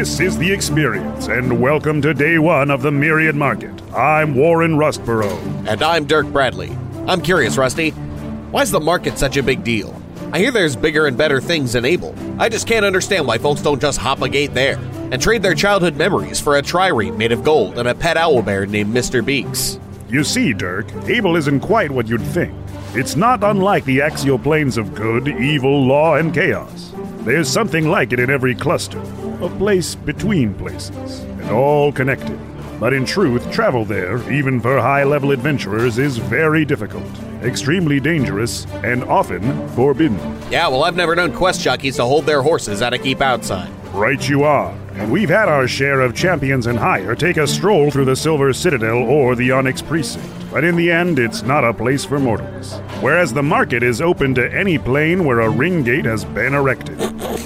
This is the experience, and welcome to day one of the Myriad Market. I'm Warren Rustborough. And I'm Dirk Bradley. I'm curious, Rusty. Why's the market such a big deal? I hear there's bigger and better things in Able. I just can't understand why folks don't just hop a gate there and trade their childhood memories for a trireme made of gold and a pet owlbear named Mr. Beaks. You see, Dirk, Able isn't quite what you'd think. It's not unlike the axial planes of good, evil, law, and chaos. There's something like it in every cluster, a place between places, and all connected. But in truth, travel there, even for high level adventurers, is very difficult, extremely dangerous, and often forbidden. Yeah, well, I've never known quest jockeys to hold their horses at a keep outside. Right you are. And we've had our share of champions and higher take a stroll through the Silver Citadel or the Onyx Precinct. But in the end, it's not a place for mortals. Whereas the market is open to any plane where a ring gate has been erected.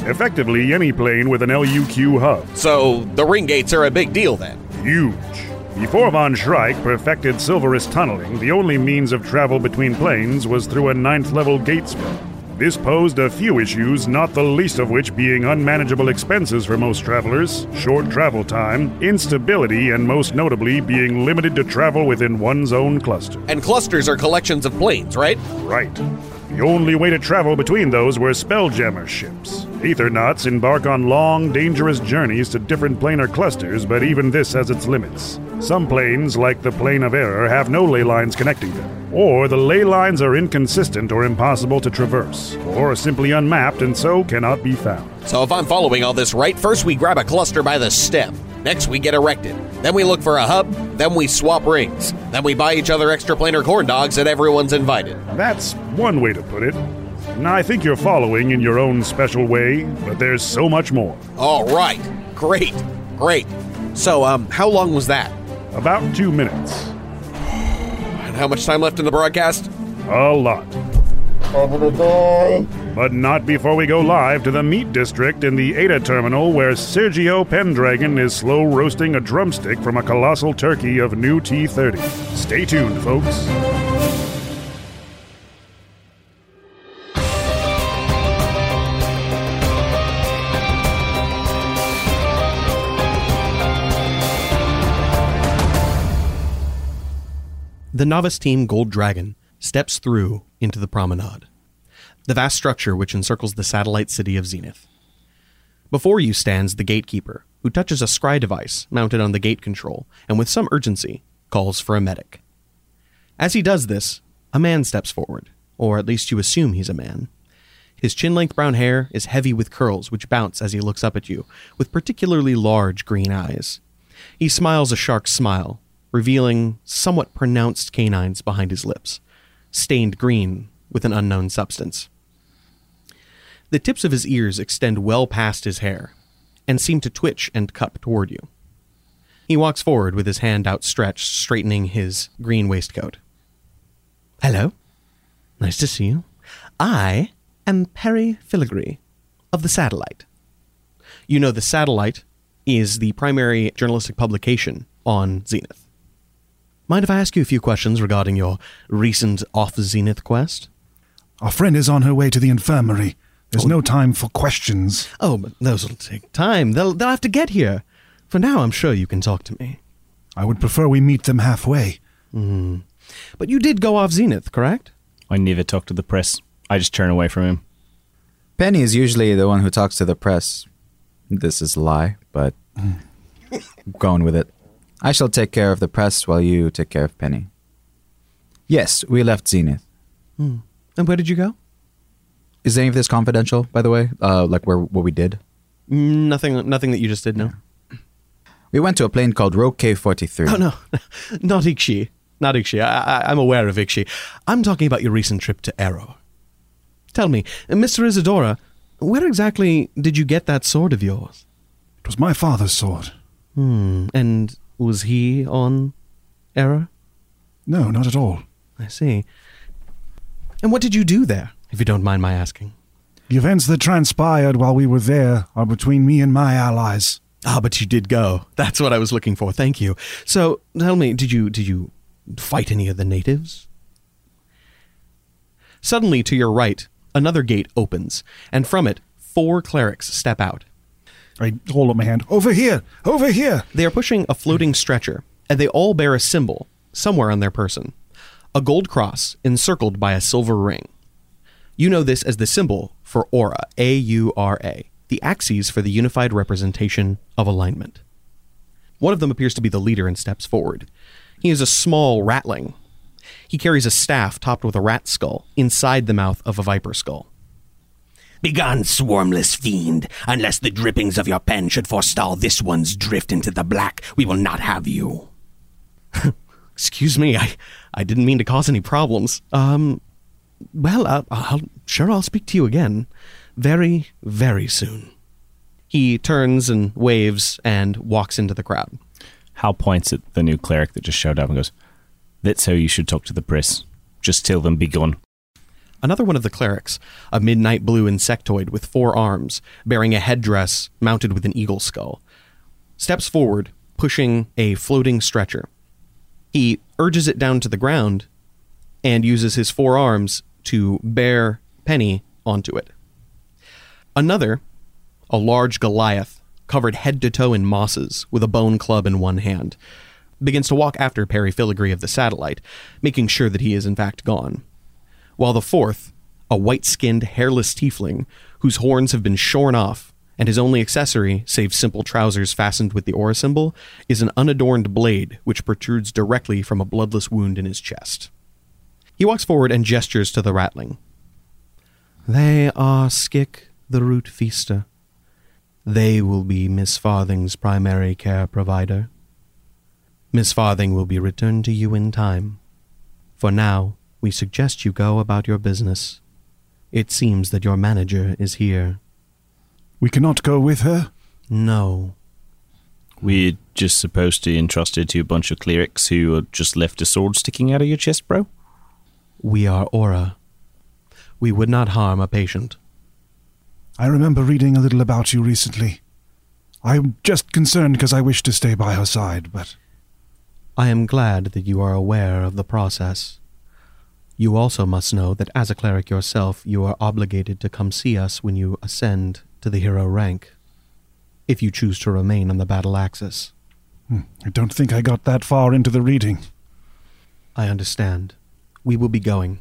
Effectively, any plane with an LUQ hub. So, the ring gates are a big deal then. Huge. Before von Schreich perfected Silverus tunneling, the only means of travel between planes was through a ninth level gate spell. This posed a few issues, not the least of which being unmanageable expenses for most travelers, short travel time, instability, and most notably being limited to travel within one's own cluster. And clusters are collections of planes, right? Right. The only way to travel between those were Spelljammer ships. Aethernauts embark on long, dangerous journeys to different planar clusters, but even this has its limits. Some planes, like the Plane of Error, have no ley lines connecting them, or the ley lines are inconsistent or impossible to traverse, or are simply unmapped and so cannot be found. So, if I'm following all this right, first we grab a cluster by the stem. Next, we get erected. Then we look for a hub. Then we swap rings. Then we buy each other extra planar corn dogs, and everyone's invited. That's one way to put it. Now, I think you're following in your own special way, but there's so much more. All right. Great. Great. So, um, how long was that? About two minutes. And how much time left in the broadcast? A lot. But not before we go live to the meat district in the Ada terminal where Sergio Pendragon is slow roasting a drumstick from a colossal turkey of new T30. Stay tuned, folks. The novice team Gold Dragon steps through into the promenade, the vast structure which encircles the satellite city of Zenith. Before you stands the gatekeeper, who touches a scry device mounted on the gate control and with some urgency calls for a medic. As he does this, a man steps forward, or at least you assume he's a man. His chin length brown hair is heavy with curls which bounce as he looks up at you with particularly large green eyes. He smiles a shark smile, revealing somewhat pronounced canines behind his lips, stained green with an unknown substance. The tips of his ears extend well past his hair and seem to twitch and cup toward you. He walks forward with his hand outstretched, straightening his green waistcoat. Hello. Nice to see you. I am Perry Filigree of The Satellite. You know, The Satellite is the primary journalistic publication on Zenith. Mind if I ask you a few questions regarding your recent off Zenith quest? Our friend is on her way to the infirmary. There's no time for questions. Oh, but those will take time. They'll, they'll have to get here. For now, I'm sure you can talk to me. I would prefer we meet them halfway. Hmm. But you did go off Zenith, correct? I never talk to the press. I just turn away from him. Penny is usually the one who talks to the press. This is a lie, but going with it. I shall take care of the press while you take care of Penny. Yes, we left Zenith. And where did you go? Is any of this confidential, by the way? Uh, like where what we did? Nothing. Nothing that you just did. No. We went to a plane called Roke K43. Oh no, not Ikshi. Not Ikshi. I, I, I'm aware of Ikshi. I'm talking about your recent trip to Arrow. Tell me, Mr. Isadora, where exactly did you get that sword of yours? It was my father's sword. Hmm. And was he on error? No, not at all. I see. And what did you do there, if you don't mind my asking? The events that transpired while we were there are between me and my allies. Ah, but you did go. That's what I was looking for. Thank you. So, tell me, did you did you fight any of the natives? Suddenly, to your right, another gate opens, and from it, four clerics step out. I hold up my hand. Over here! Over here! They are pushing a floating stretcher, and they all bear a symbol somewhere on their person a gold cross encircled by a silver ring. You know this as the symbol for Aura, A U R A, the axes for the unified representation of alignment. One of them appears to be the leader and steps forward. He is a small ratling. He carries a staff topped with a rat skull inside the mouth of a viper skull. Begone, swarmless fiend. Unless the drippings of your pen should forestall this one's drift into the black, we will not have you. Excuse me, I, I didn't mean to cause any problems. Um, well, uh, I'll, sure I'll speak to you again. Very, very soon. He turns and waves and walks into the crowd. Hal points at the new cleric that just showed up and goes, That's how you should talk to the press. Just tell them begone. Another one of the clerics, a midnight blue insectoid with four arms, bearing a headdress mounted with an eagle skull, steps forward, pushing a floating stretcher. He urges it down to the ground and uses his four arms to bear Penny onto it. Another, a large Goliath, covered head to toe in mosses with a bone club in one hand, begins to walk after Perry Filigree of the satellite, making sure that he is in fact gone. While the fourth, a white skinned, hairless tiefling, whose horns have been shorn off, and his only accessory, save simple trousers fastened with the aura symbol, is an unadorned blade which protrudes directly from a bloodless wound in his chest. He walks forward and gestures to the ratling. They are Skick, the root feaster. They will be Miss Farthing's primary care provider. Miss Farthing will be returned to you in time. For now, we suggest you go about your business. It seems that your manager is here. We cannot go with her? No. We're just supposed to entrust it to a bunch of clerics who are just left a sword sticking out of your chest, bro? We are Aura. We would not harm a patient. I remember reading a little about you recently. I'm just concerned because I wish to stay by her side, but I am glad that you are aware of the process. You also must know that as a cleric yourself, you are obligated to come see us when you ascend to the hero rank, if you choose to remain on the battle axis. hmm, I don't think I got that far into the reading. I understand. We will be going.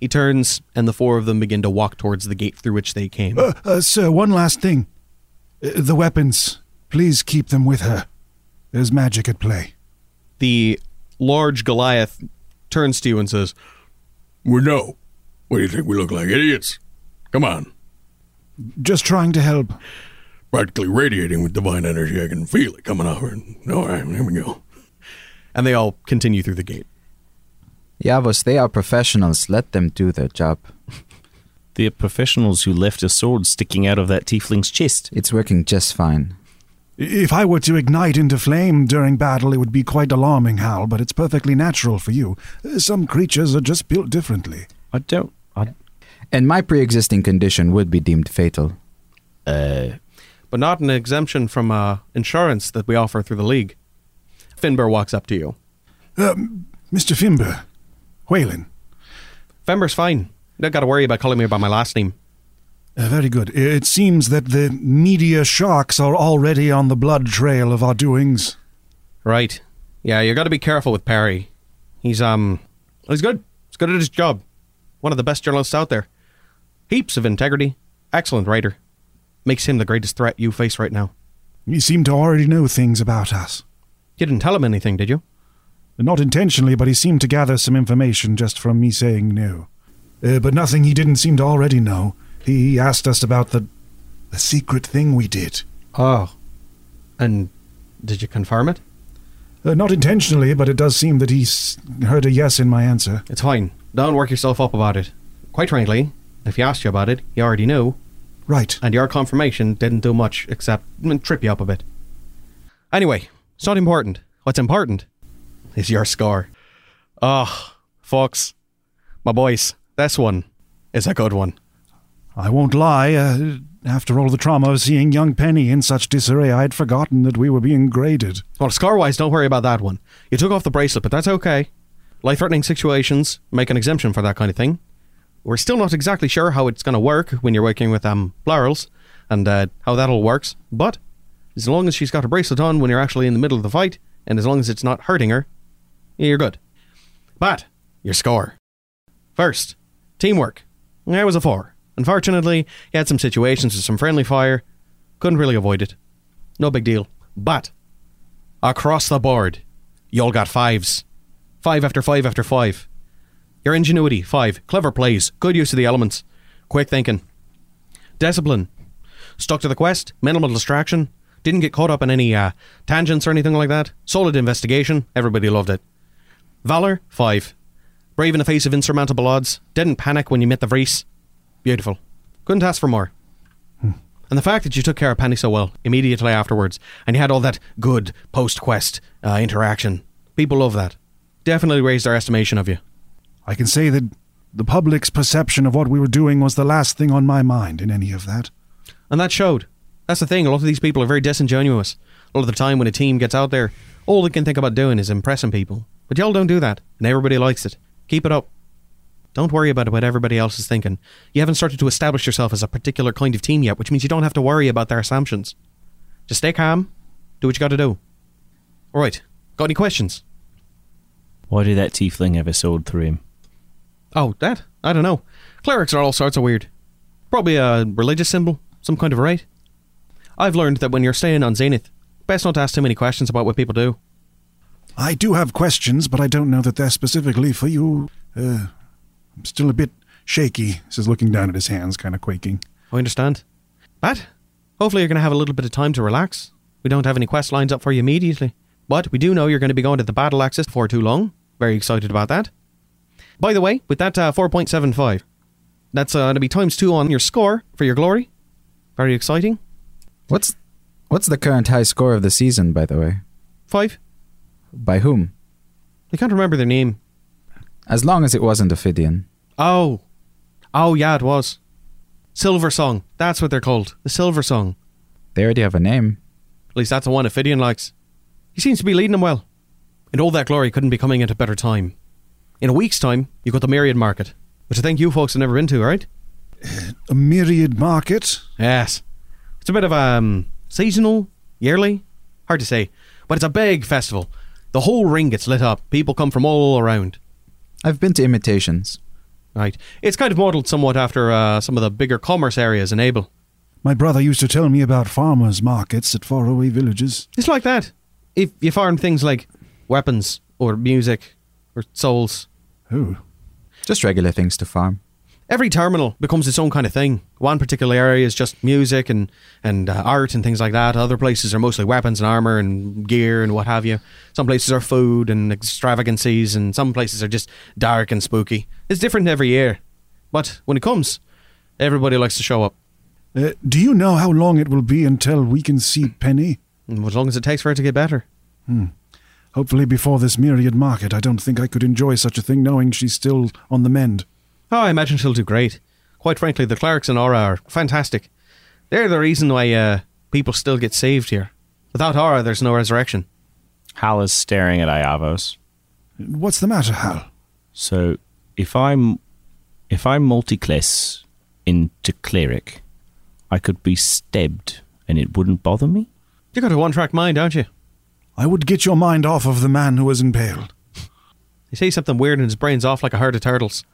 He turns, and the four of them begin to walk towards the gate through which they came. Uh, uh, sir, one last thing. Uh, the weapons, please keep them with her. There's magic at play. The large Goliath turns to you and says, We know. What do you think we look like? Idiots? Come on. Just trying to help. Practically radiating with divine energy. I can feel it coming out. All right, here we go. and they all continue through the gate. Iavos, they are professionals. Let them do their job. They're professionals who left a sword sticking out of that tiefling's chest. It's working just fine. If I were to ignite into flame during battle, it would be quite alarming, Hal, but it's perfectly natural for you. Uh, Some creatures are just built differently. I don't. I. And my pre existing condition would be deemed fatal. Uh. but not an exemption from uh, insurance that we offer through the league. Finbar walks up to you. Mr. Finbar, Whalen, Finbar's fine. You don't got to worry about calling me by my last name. Uh, very good. It seems that the media sharks are already on the blood trail of our doings. Right. Yeah, you got to be careful with Perry. He's um, he's good. He's good at his job. One of the best journalists out there. Heaps of integrity. Excellent writer. Makes him the greatest threat you face right now. You seem to already know things about us. You didn't tell him anything, did you? Not intentionally, but he seemed to gather some information just from me saying no. Uh, but nothing he didn't seem to already know. He asked us about the the secret thing we did. Oh. And did you confirm it? Uh, not intentionally, but it does seem that he heard a yes in my answer. It's fine. Don't work yourself up about it. Quite frankly, if he asked you about it, you already knew, Right. and your confirmation didn't do much except trip you up a bit. Anyway, it's not important. What's important is your score. Oh, folks, my boys, this one is a good one. I won't lie. Uh, after all the trauma of seeing young Penny in such disarray, I had forgotten that we were being graded. Well, score wise, don't worry about that one. You took off the bracelet, but that's okay. Life threatening situations make an exemption for that kind of thing. We're still not exactly sure how it's going to work when you're working with um, plurals and uh, how that all works, but as long as she's got a bracelet on when you're actually in the middle of the fight, and as long as it's not hurting her, you're good. But, your score. First, teamwork. I was a four. Unfortunately, you had some situations with some friendly fire. Couldn't really avoid it. No big deal. But, across the board, you all got fives. Five after five after five. Your ingenuity, five. Clever plays, good use of the elements, quick thinking. Discipline, stuck to the quest, minimal distraction, didn't get caught up in any uh, tangents or anything like that. Solid investigation, everybody loved it. Valor, five. Brave in the face of insurmountable odds, didn't panic when you met the Vreese. Beautiful. Couldn't ask for more. And the fact that you took care of Penny so well immediately afterwards, and you had all that good post quest uh, interaction, people love that. Definitely raised their estimation of you. I can say that the public's perception of what we were doing was the last thing on my mind in any of that. And that showed. That's the thing, a lot of these people are very disingenuous. A lot of the time when a team gets out there, all they can think about doing is impressing people. But y'all don't do that, and everybody likes it. Keep it up. Don't worry about what everybody else is thinking. You haven't started to establish yourself as a particular kind of team yet, which means you don't have to worry about their assumptions. Just stay calm, do what you gotta do. Alright, got any questions? Why did that tiefling have a sword through him? Oh, that? I don't know. Clerics are all sorts of weird. Probably a religious symbol, some kind of rite. I've learned that when you're staying on Zenith, best not to ask too many questions about what people do. I do have questions, but I don't know that they're specifically for you. Uh, I'm still a bit shaky, says looking down at his hands, kind of quaking. I understand. But hopefully you're going to have a little bit of time to relax. We don't have any quest lines up for you immediately. But we do know you're going to be going to the battle axis before too long. Very excited about that. By the way, with that uh, 4.75, that's uh, going to be times two on your score for your glory. Very exciting. What's what's the current high score of the season, by the way? Five. By whom? I can't remember their name. As long as it wasn't Ophidian. Oh. Oh, yeah, it was. Silver Song. That's what they're called. The Silver Song. They already have a name. At least that's the one Ophidian likes. He seems to be leading them well. And all that glory couldn't be coming at a better time. In a week's time, you've got the Myriad Market, which I think you folks have never been to, right? A myriad market? Yes. It's a bit of um seasonal, yearly, hard to say, but it's a big festival. The whole ring gets lit up. People come from all around. I've been to imitations. Right. It's kind of modelled somewhat after uh, some of the bigger commerce areas in Abel. My brother used to tell me about farmers' markets at faraway villages. It's like that. If you farm things like weapons or music or souls, Oh, Just regular things to farm. Every terminal becomes its own kind of thing. One particular area is just music and and uh, art and things like that. Other places are mostly weapons and armor and gear and what have you. Some places are food and extravagancies, and some places are just dark and spooky. It's different every year, but when it comes, everybody likes to show up. uh, do you know how long it will be until we can see Penny? And as long as it takes for her to get better. Hmm. Hopefully, before this myriad market. I don't think I could enjoy such a thing knowing she's still on the mend. Oh, I imagine she'll do great. Quite frankly, the clerics in Aura are fantastic. They're the reason why uh, people still get saved here. Without Aura, there's no resurrection. Hal is staring at Iavos. What's the matter, Hal? So if I'm if I'm multiclass into cleric, I could be stabbed and it wouldn't bother me? You got a one track mind, don't you? I would get your mind off of the man who was impaled. You say something weird and his brain's off like a herd of turtles.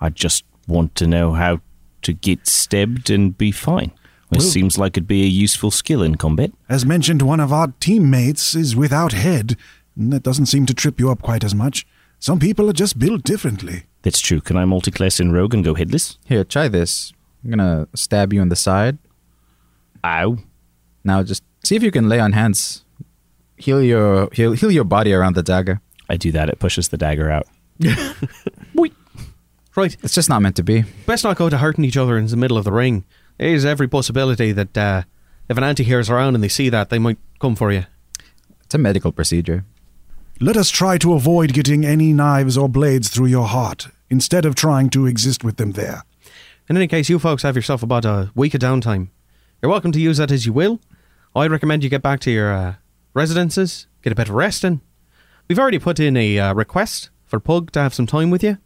I just want to know how to get stabbed and be fine. It Well- seems like it'd be a useful skill in combat. As mentioned, one of our teammates is without head, and that doesn't seem to trip you up quite as much. Some people are just built differently. That's true. Can I multiclass in rogue and go headless? Here, try this. I'm gonna stab you in the side. Ow. Now just see if you can lay on hands. Heal your heal, heal your body around the dagger. I do that. It pushes the dagger out. Right. It's just not meant to be. Best not go to hurting each other in the middle of the ring. There's every possibility that uh, if an anti hero's around and they see that, they might come for you. It's a medical procedure. Let us try to avoid getting any knives or blades through your heart, instead of trying to exist with them there. In any case, you folks have yourself about a week of downtime. You're welcome to use that as you will. I'd recommend you get back to your uh, residences, get a bit of rest in. We've already put in a uh, request for Pug to have some time with you, so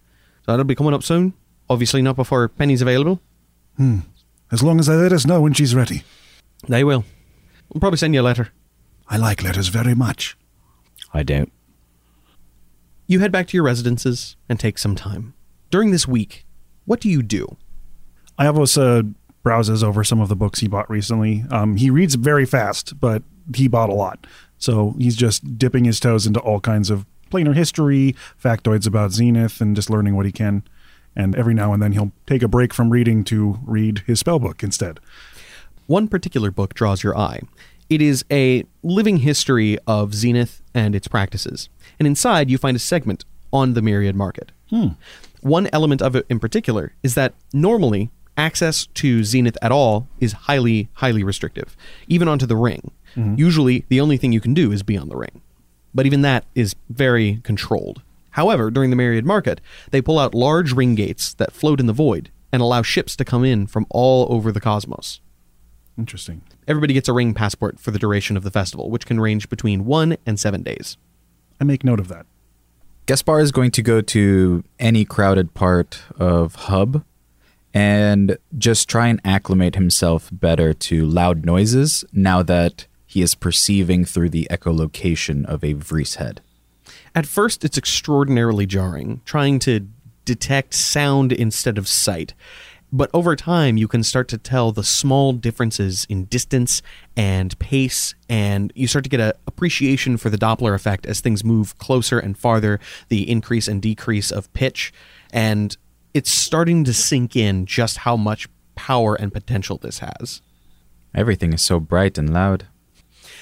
that'll be coming up soon. Obviously, not before Penny's available. Hmm. As long as they let us know when she's ready. They will. We'll probably send you a letter. I like letters very much. I don't. You head back to your residences and take some time. During this week, what do you do? Iavos uh, browses over some of the books he bought recently. Um, he reads very fast, but he bought a lot. So he's just dipping his toes into all kinds of planar history, factoids about Zenith, and just learning what he can. And every now and then he'll take a break from reading to read his spell book instead. One particular book draws your eye. It is a living history of Zenith and its practices. And inside, you find a segment on the Myriad market. Hmm. One element of it in particular is that normally access to Zenith at all is highly, highly restrictive, even onto the ring. Mm-hmm. Usually, the only thing you can do is be on the ring. But even that is very controlled. However, during the Myriad market, they pull out large ring gates that float in the void and allow ships to come in from all over the cosmos. Interesting. Everybody gets a ring passport for the duration of the festival, which can range between one and seven days. I make note of that. Gaspar is going to go to any crowded part of Hub and just try and acclimate himself better to loud noises now that he is perceiving through the echolocation of a Vrees head. At first, it's extraordinarily jarring, trying to detect sound instead of sight. But over time, you can start to tell the small differences in distance and pace, and you start to get an appreciation for the Doppler effect as things move closer and farther, the increase and decrease of pitch, and it's starting to sink in just how much power and potential this has. Everything is so bright and loud.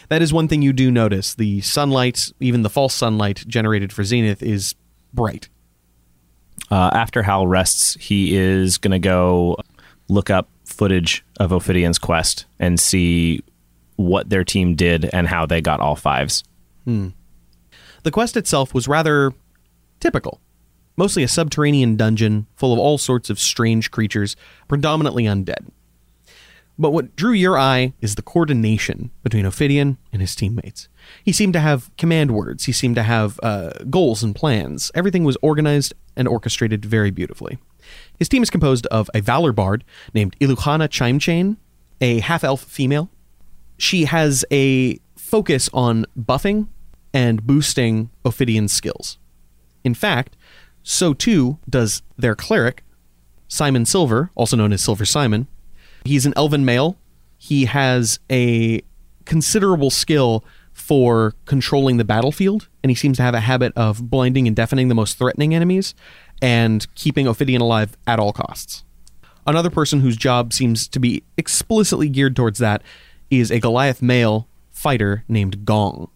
That is one thing you do notice. The sunlight, even the false sunlight generated for Zenith, is bright. Uh, after Hal rests, he is going to go look up footage of Ophidian's quest and see what their team did and how they got all fives. Hmm. The quest itself was rather typical. Mostly a subterranean dungeon full of all sorts of strange creatures, predominantly undead. But what drew your eye is the coordination between Ophidian and his teammates. He seemed to have command words, he seemed to have uh, goals and plans. Everything was organized and orchestrated very beautifully. His team is composed of a Valor Bard named Iluchana Chimechain, a half elf female. She has a focus on buffing and boosting Ophidian's skills. In fact, so too does their cleric, Simon Silver, also known as Silver Simon. He's an elven male. He has a considerable skill for controlling the battlefield, and he seems to have a habit of blinding and deafening the most threatening enemies and keeping Ophidian alive at all costs. Another person whose job seems to be explicitly geared towards that is a Goliath male fighter named Gong.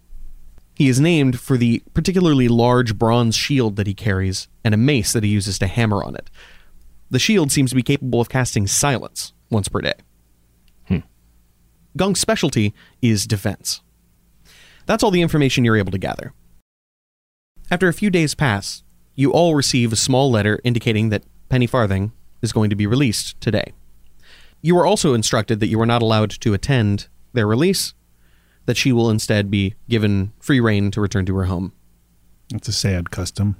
He is named for the particularly large bronze shield that he carries and a mace that he uses to hammer on it. The shield seems to be capable of casting silence once per day. Hmm. Gong's specialty is defense. That's all the information you're able to gather. After a few days pass, you all receive a small letter indicating that Penny Farthing is going to be released today. You are also instructed that you are not allowed to attend their release, that she will instead be given free reign to return to her home. That's a sad custom.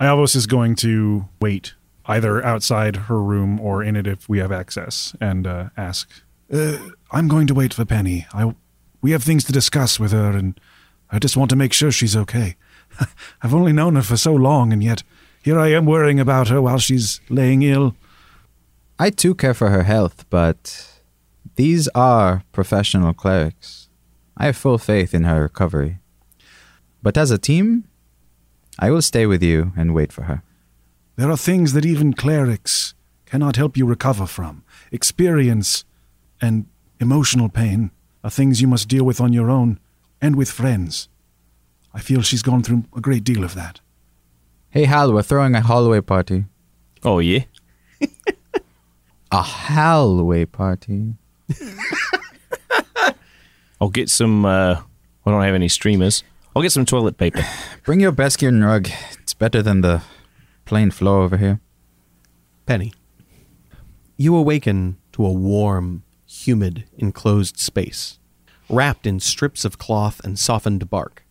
Iavos is going to wait either outside her room or in it if we have access, and uh, ask, uh, "I'm going to wait for Penny. I, we have things to discuss with her, and I just want to make sure she's okay. I've only known her for so long, and yet here I am worrying about her while she's laying ill." I too care for her health, but these are professional clerics. I have full faith in her recovery. But as a team, I will stay with you and wait for her. There are things that even clerics cannot help you recover from. Experience and emotional pain are things you must deal with on your own and with friends. I feel she's gone through a great deal of that. Hey Hal, we're throwing a hallway party. Oh, yeah? A Halloway party. I'll get some. Uh, I don't have any streamers. I'll get some toilet paper. Bring your Beskian rug. It's better than the plain floor over here. Penny. You awaken to a warm, humid, enclosed space, wrapped in strips of cloth and softened bark.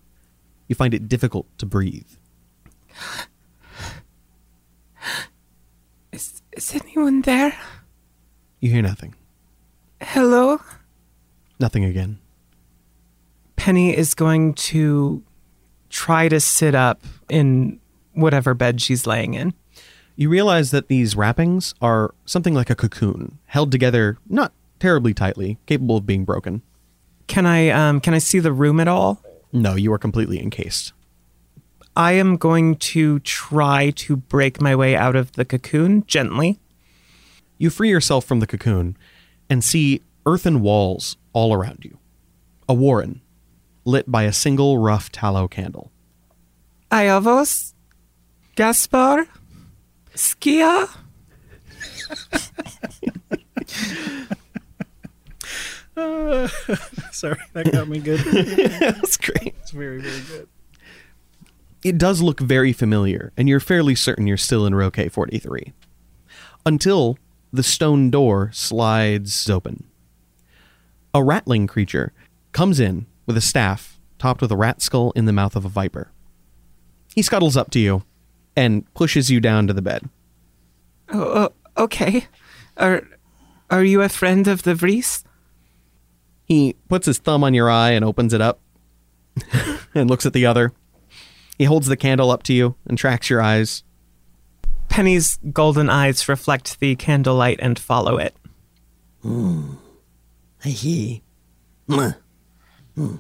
You find it difficult to breathe. Is, is anyone there? You hear nothing. Hello? Nothing again. Penny is going to try to sit up in whatever bed she's laying in. You realize that these wrappings are something like a cocoon, held together not terribly tightly, capable of being broken. Can I um can I see the room at all? No, you are completely encased. I am going to try to break my way out of the cocoon gently. You free yourself from the cocoon and see earthen walls all around you. A warren, lit by a single rough tallow candle. Iavos? Gaspar? Skia? Sorry, that got me good. That's great. It's very, very good. It does look very familiar, and you're fairly certain you're still in row K43. Until the stone door slides open. A ratling creature comes in with a staff topped with a rat skull in the mouth of a viper. He scuttles up to you and pushes you down to the bed. Oh, oh, okay. Are are you a friend of the Vries? He puts his thumb on your eye and opens it up and looks at the other. He holds the candle up to you and tracks your eyes. Penny's golden eyes reflect the candlelight and follow it. I see. Mwah. Hmm.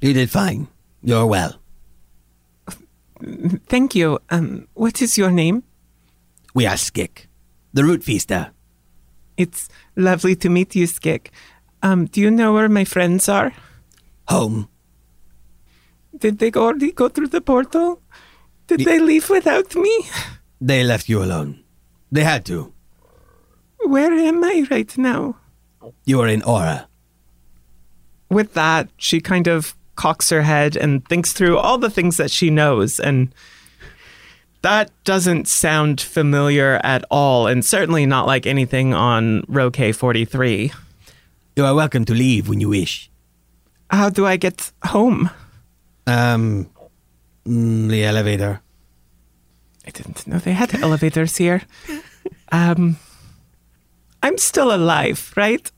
You did fine. You're well. Thank you. Um, what is your name? We are Skik, the root feaster. It's lovely to meet you, Skik. Um, do you know where my friends are? Home. Did they already go through the portal? Did they leave without me? They left you alone. They had to. Where am I right now? You are in Aura. With that, she kind of cocks her head and thinks through all the things that she knows. And that doesn't sound familiar at all, and certainly not like anything on row K43. You are welcome to leave when you wish. How do I get home? Um, mm, the elevator. I didn't know they had elevators here. Um, I'm still alive, right?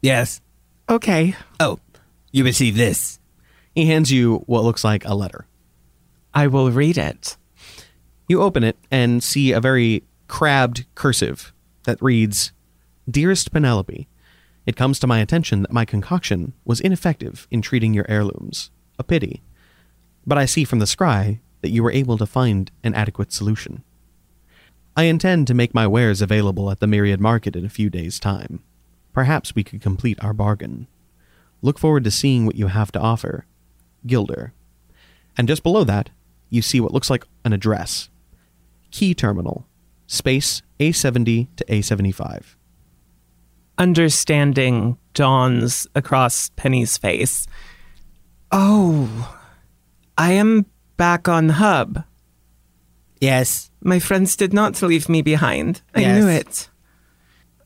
Yes. Okay. Oh, you receive this. He hands you what looks like a letter. I will read it. You open it and see a very crabbed cursive that reads Dearest Penelope, it comes to my attention that my concoction was ineffective in treating your heirlooms. A pity. But I see from the scry that you were able to find an adequate solution. I intend to make my wares available at the Myriad Market in a few days' time. Perhaps we could complete our bargain. Look forward to seeing what you have to offer. Gilder. And just below that, you see what looks like an address Key Terminal, space A70 to A75. Understanding dawns across Penny's face. Oh, I am back on Hub. Yes. My friends did not leave me behind. I Yes. knew it.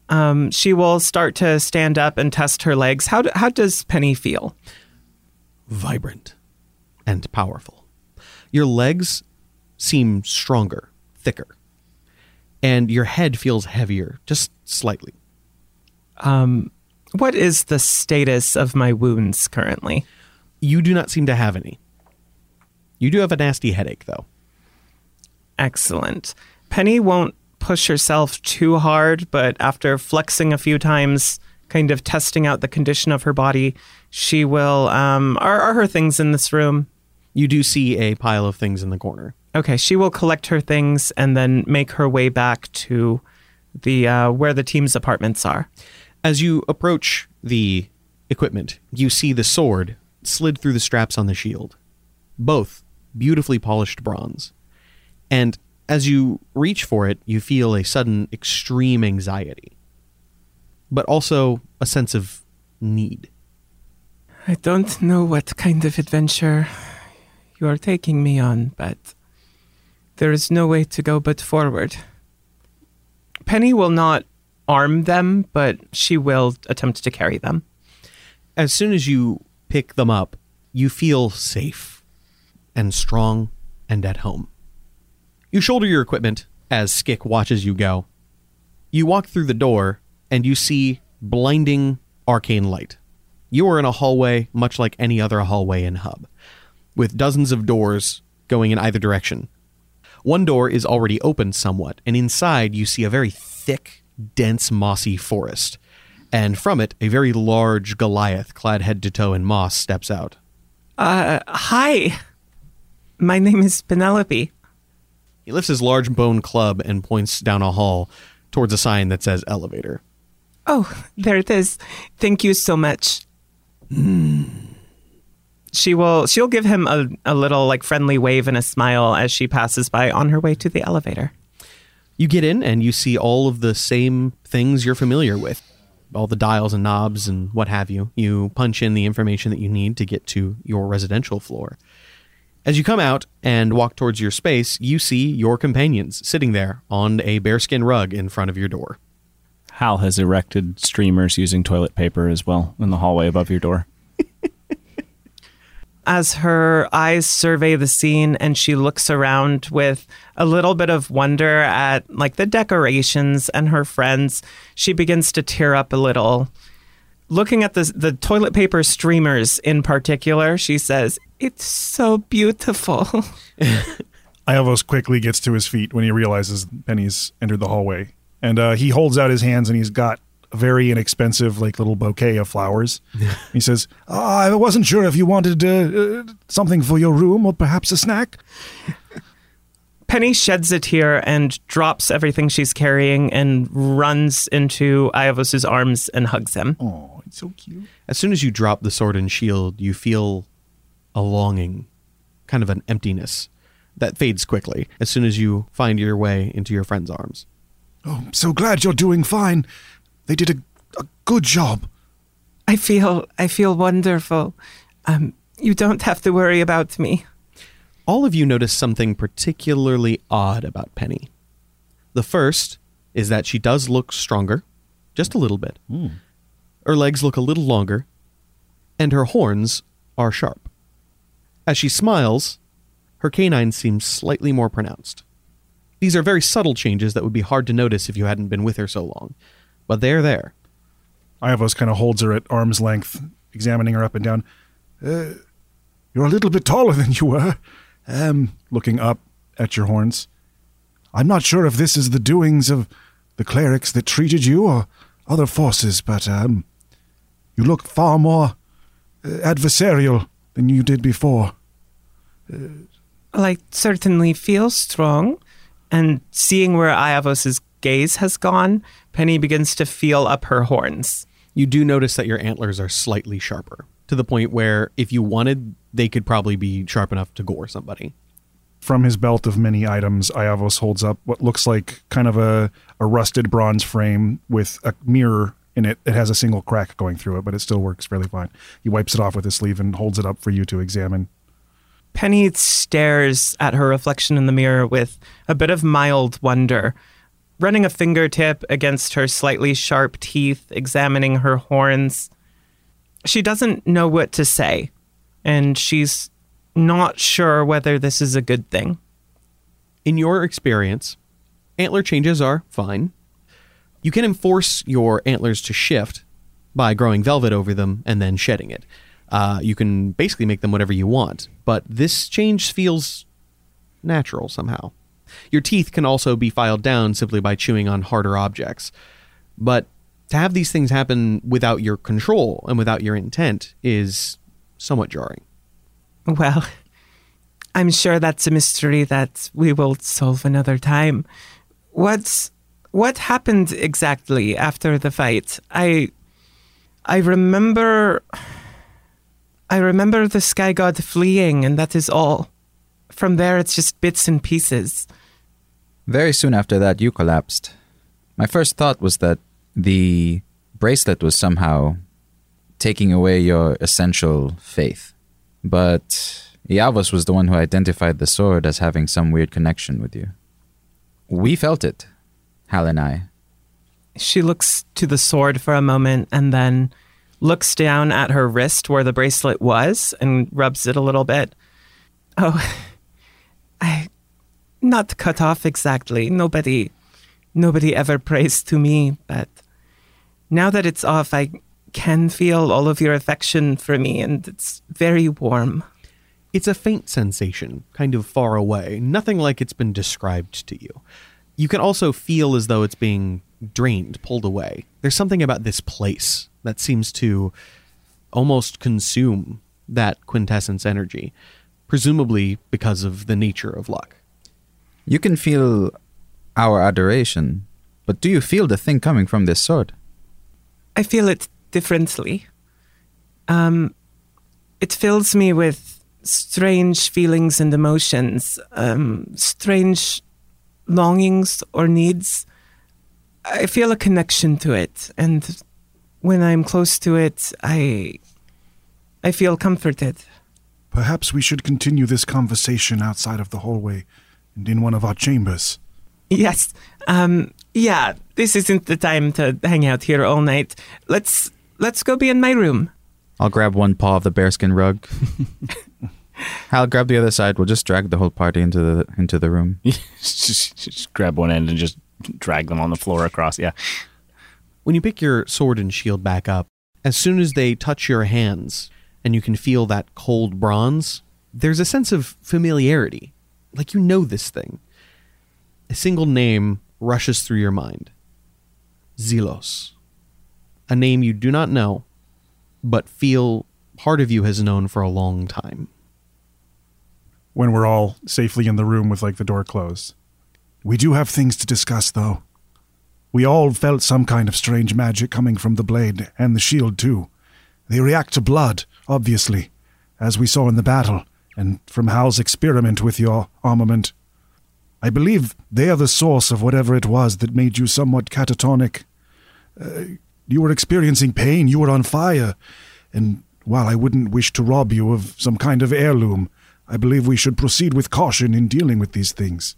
Um, she will start to stand up and test her legs. How, do, how does Penny feel? Vibrant and powerful. Your legs seem stronger, thicker. and your head feels heavier, just slightly. Um, what is the status of my wounds currently? You do not seem to have any. You do have a nasty headache, though. Excellent. Penny won't push herself too hard, but after flexing a few times, kind of testing out the condition of her body, she will. Um, are, are her things in this room? You do see a pile of things in the corner. Okay, she will collect her things and then make her way back to the uh, where the team's apartments are. As you approach the equipment, you see the sword slid through the straps on the shield, both beautifully polished bronze. And as you reach for it, you feel a sudden extreme anxiety, but also a sense of need. I don't know what kind of adventure you are taking me on, but there is no way to go but forward. Penny will not arm them, but she will attempt to carry them. As soon as you pick them up, you feel safe and strong and at home. You shoulder your equipment as Skick watches you go. You walk through the door and you see blinding arcane light. You are in a hallway much like any other hallway in Hub, with dozens of doors going in either direction. One door is already open somewhat, and inside you see a very thick, dense, mossy forest. And from it, a very large Goliath, clad head to toe in moss, steps out. Uh, hi. My name is Penelope. He lifts his large bone club and points down a hall towards a sign that says elevator. Oh, there it is. Thank you so much. Hmm. She will she'll give him a, a little like friendly wave and a smile as she passes by on her way to the elevator. You get in and you see all of the same things you're familiar with. All the dials and knobs and what have you. You punch in the information that you need to get to your residential floor. As you come out and walk towards your space, you see your companions sitting there on a bearskin rug in front of your door. Hal has erected streamers using toilet paper as well in the hallway above your door. As her eyes survey the scene and she looks around with a little bit of wonder at like the decorations and her friends, she begins to tear up a little. Looking at the the toilet paper streamers in particular, she says, "It's so beautiful." Iavos quickly gets to his feet when he realizes Penny's entered the hallway, and uh, he holds out his hands and he's got a very inexpensive, like little bouquet of flowers. he says, "Oh, "I wasn't sure if you wanted uh, uh, something for your room or perhaps a snack." Penny sheds a tear and drops everything she's carrying and runs into Iavos's arms and hugs him. Oh, it's so cute. As soon as you drop the sword and shield, you feel a longing, kind of an emptiness that fades quickly as soon as you find your way into your friend's arms. Oh, I'm so glad you're doing fine. They did a, a good job. I feel I feel wonderful. Um, you don't have to worry about me. all of you notice something particularly odd about Penny. The first is that she does look stronger, just a little bit. Her legs look a little longer, and her horns are sharp. As she smiles, her canine seems slightly more pronounced. These are very subtle changes that would be hard to notice if you hadn't been with her so long, but they're there. Iavos kind of holds her at arm's length, examining her up and down. Uh, you're a little bit taller than you were. Um, looking up at your horns. I'm not sure if this is the doings of the clerics that treated you or other forces, but um, you look far more uh, adversarial than you did before. Well, I certainly feel strong. And seeing where Iavos's gaze has gone, Penny begins to feel up her horns. You do notice that your antlers are slightly sharper, to the point where if you wanted, they could probably be sharp enough to gore somebody. From his belt of many items, Iavos holds up what looks like kind of a, a rusted bronze frame with a mirror in it. It has a single crack going through it, but it still works fairly fine. He wipes it off with his sleeve and holds it up for you to examine. Penny stares at her reflection in the mirror with a bit of mild wonder, running a fingertip against her slightly sharp teeth, examining her horns. She doesn't know what to say, and she's not sure whether this is a good thing. In your experience, antler changes are fine. You can enforce your antlers to shift by growing velvet over them and then shedding it. Uh, you can basically make them whatever you want, but this change feels natural somehow. Your teeth can also be filed down simply by chewing on harder objects. But to have these things happen without your control and without your intent is somewhat jarring. Well, I'm sure that's a mystery that we will solve another time. What's what happened exactly after the fight? I I remember I remember the sky god fleeing and that is all. From there it's just bits and pieces. Very soon after that, you collapsed. My first thought was that the bracelet was somehow taking away your essential faith. But Iavos was the one who identified the sword as having some weird connection with you. We felt it, Hal and I. She looks to the sword for a moment and then looks down at her wrist where the bracelet was and rubs it a little bit. Oh, I not cut off exactly. Nobody nobody ever prays to me, but now that it's off, I can feel all of your affection for me and it's very warm. It's a faint sensation, kind of far away, nothing like it's been described to you. You can also feel as though it's being drained, pulled away. There's something about this place that seems to almost consume that quintessence energy, presumably because of the nature of luck. You can feel our adoration, but do you feel the thing coming from this sword? I feel it differently. Um, it fills me with strange feelings and emotions, um, strange longings or needs. I feel a connection to it, and when I'm close to it, I I feel comforted. Perhaps we should continue this conversation outside of the hallway and in one of our chambers. Yes. Um, yeah, this isn't the time to hang out here all night. Let's let's go be in my room. I'll grab one paw of the bearskin rug. I'll grab the other side. We'll just drag the whole party into the into the room. just, just grab one end and just drag them on the floor across. Yeah. When you pick your sword and shield back up, as soon as they touch your hands and you can feel that cold bronze, there's a sense of familiarity. Like you know this thing. A single name rushes through your mind Zelos. A name you do not know, but feel part of you has known for a long time. When we're all safely in the room with like the door closed. We do have things to discuss though. We all felt some kind of strange magic coming from the blade and the shield too. They react to blood, obviously, as we saw in the battle, and from Hal's experiment with your armament. I believe they are the source of whatever it was that made you somewhat catatonic. Uh, you were experiencing pain, you were on fire, and while I wouldn't wish to rob you of some kind of heirloom, I believe we should proceed with caution in dealing with these things.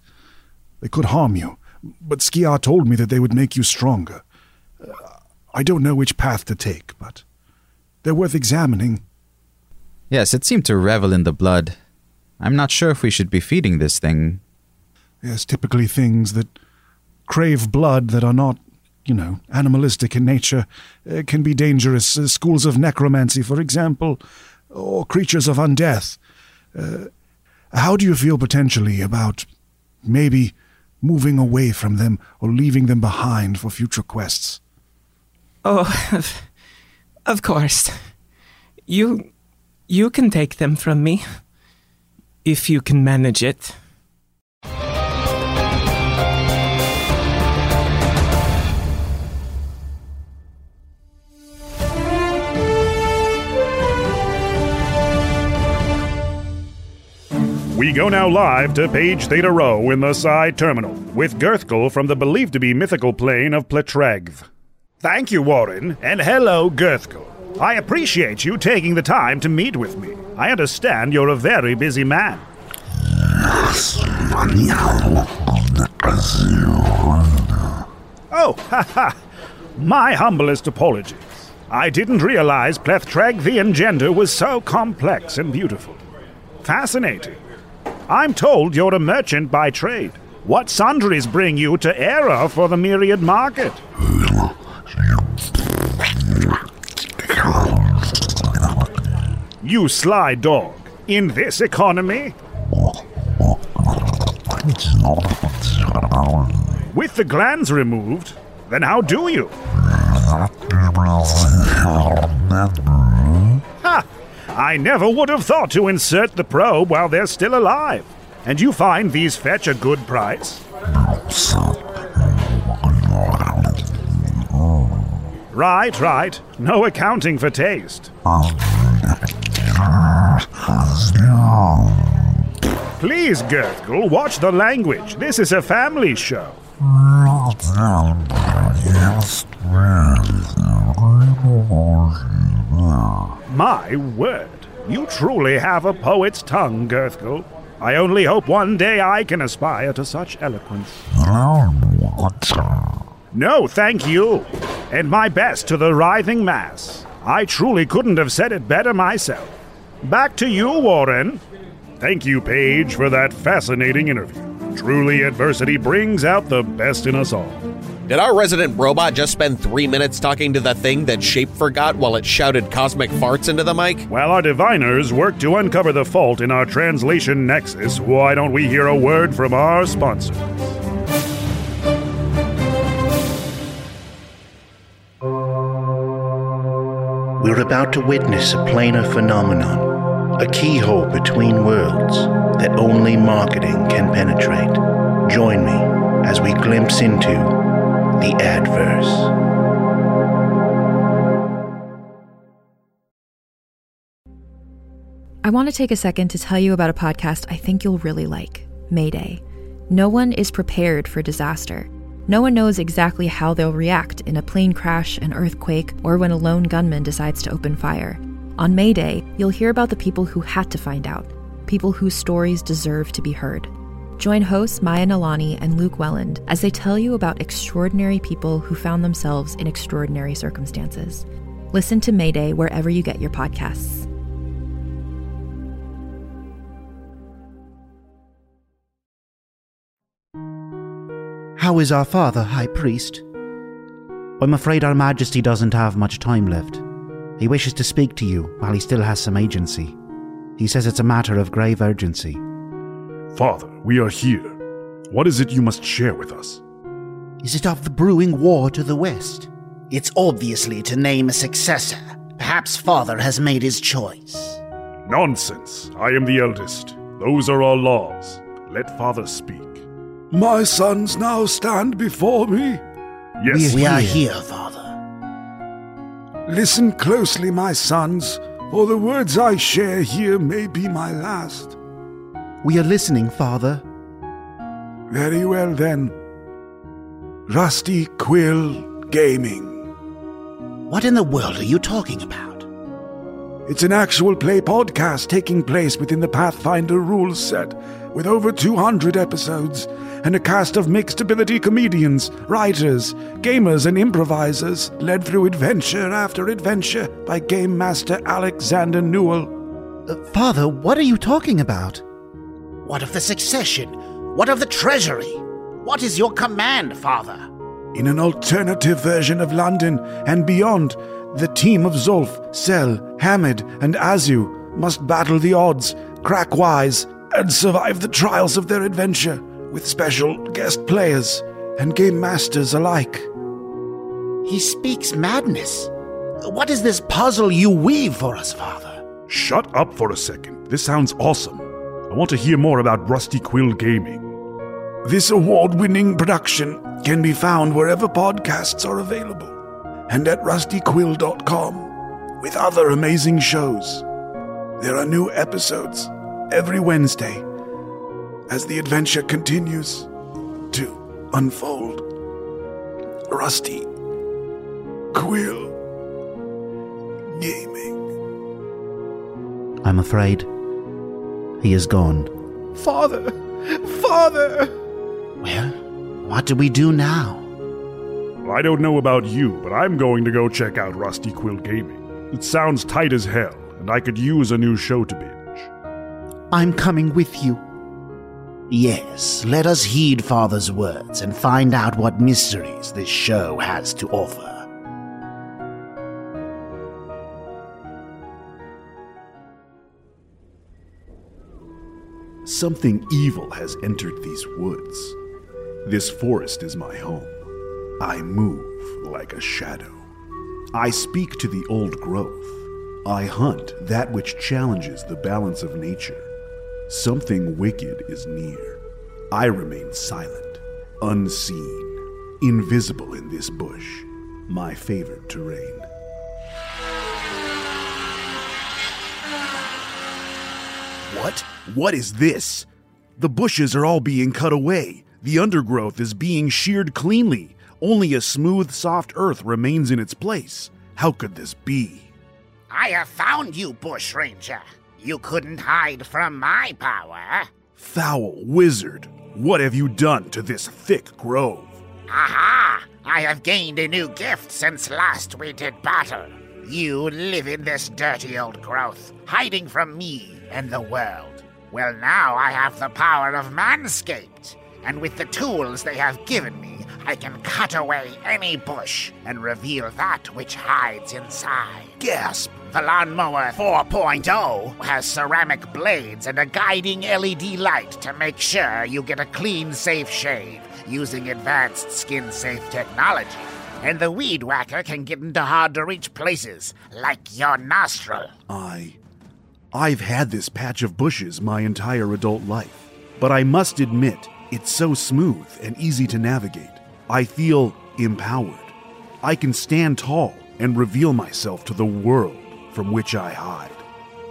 They could harm you, but Skiar told me that they would make you stronger. Uh, I don't know which path to take, but they're worth examining. Yes, it seemed to revel in the blood. I'm not sure if we should be feeding this thing. Yes, typically things that crave blood that are not, you know, animalistic in nature uh, can be dangerous. Uh, schools of necromancy, for example, or creatures of undeath. Uh, how do you feel potentially about maybe moving away from them or leaving them behind for future quests? Oh, of course. You you can take them from me if you can manage it. We go now live to Paige Theta Row in the Psi Terminal with Girthkel from the believed to be mythical plane of Pletregth. Thank you, Warren, and hello, Girthkel. I appreciate you taking the time to meet with me. I understand you're a very busy man. Oh, ha ha! My humblest apologies. I didn't realize Plethragthian gender was so complex and beautiful. Fascinating. I'm told you're a merchant by trade. What sundries bring you to Era for the Myriad Market? You sly dog. In this economy? With the glands removed? Then how do you? I never would have thought to insert the probe while they're still alive. And you find these fetch a good price? Right, right. No accounting for taste. Please, Gurthgul, watch the language. This is a family show. My word, you truly have a poet's tongue, Gurthgul. I only hope one day I can aspire to such eloquence. No, thank you. And my best to the writhing mass. I truly couldn't have said it better myself. Back to you, Warren. Thank you, Paige, for that fascinating interview. Truly, adversity brings out the best in us all. Did our resident robot just spend three minutes talking to the thing that Shape forgot while it shouted cosmic farts into the mic? While our diviners work to uncover the fault in our translation nexus, why don't we hear a word from our sponsor? We're about to witness a planar phenomenon, a keyhole between worlds that only marketing can penetrate. Join me as we glimpse into the adverse. I want to take a second to tell you about a podcast I think you'll really like Mayday. No one is prepared for disaster. No one knows exactly how they'll react in a plane crash, an earthquake, or when a lone gunman decides to open fire. On Mayday, you'll hear about the people who had to find out, people whose stories deserve to be heard. Join hosts Maya Nalani and Luke Welland as they tell you about extraordinary people who found themselves in extraordinary circumstances. Listen to Mayday wherever you get your podcasts. How is our father, High Priest? I'm afraid Our Majesty doesn't have much time left. He wishes to speak to you while he still has some agency. He says it's a matter of grave urgency. Father, we are here. What is it you must share with us? Is it of the brewing war to the west? It's obviously to name a successor. Perhaps father has made his choice. Nonsense. I am the eldest. Those are our laws. Let father speak. My sons now stand before me. Yes, we are here, father. Listen closely, my sons, for the words I share here may be my last. We are listening, father. Very well then. Rusty Quill Gaming. What in the world are you talking about? It's an actual play podcast taking place within the Pathfinder rules set, with over 200 episodes, and a cast of mixed ability comedians, writers, gamers, and improvisers, led through adventure after adventure by Game Master Alexander Newall. Uh, father, what are you talking about? What of the succession? What of the treasury? What is your command, father? In an alternative version of London and beyond, the team of Zolf, Sel, Hamid, and Azu must battle the odds, crack wise, and survive the trials of their adventure with special guest players and game masters alike. He speaks madness. What is this puzzle you weave for us, father? Shut up for a second. This sounds awesome. I want to hear more about Rusty Quill Gaming. This award winning production can be found wherever podcasts are available and at rustyquill.com with other amazing shows. There are new episodes every Wednesday as the adventure continues to unfold. Rusty Quill Gaming. I'm afraid he is gone. Father! Father! Well, what do we do now? I don't know about you, but I'm going to go check out Rusty Quill Gaming. It sounds tight as hell, and I could use a new show to binge. I'm coming with you. Yes, let us heed Father's words and find out what mysteries this show has to offer. Something evil has entered these woods. This forest is my home. I move like a shadow. I speak to the old growth. I hunt that which challenges the balance of nature. Something wicked is near. I remain silent, unseen, invisible in this bush, my favorite terrain. What? What is this? The bushes are all being cut away. The undergrowth is being sheared cleanly. Only a smooth, soft earth remains in its place. How could this be? I have found you, Bushranger. You couldn't hide from my power. Foul wizard, what have you done to this thick grove? Aha! I have gained a new gift since last we did battle. You live in this dirty old growth, hiding from me and the world. Well, now I have the power of Manscaped, and with the tools they have given me, I can cut away any bush and reveal that which hides inside. Gasp! The Lawnmower 4.0 has ceramic blades and a guiding LED light to make sure you get a clean, safe shave using advanced skin safe technology. And the Weed Whacker can get into hard to reach places, like your nostril. I. I've had this patch of bushes my entire adult life, but I must admit, it's so smooth and easy to navigate. I feel empowered. I can stand tall and reveal myself to the world from which I hide.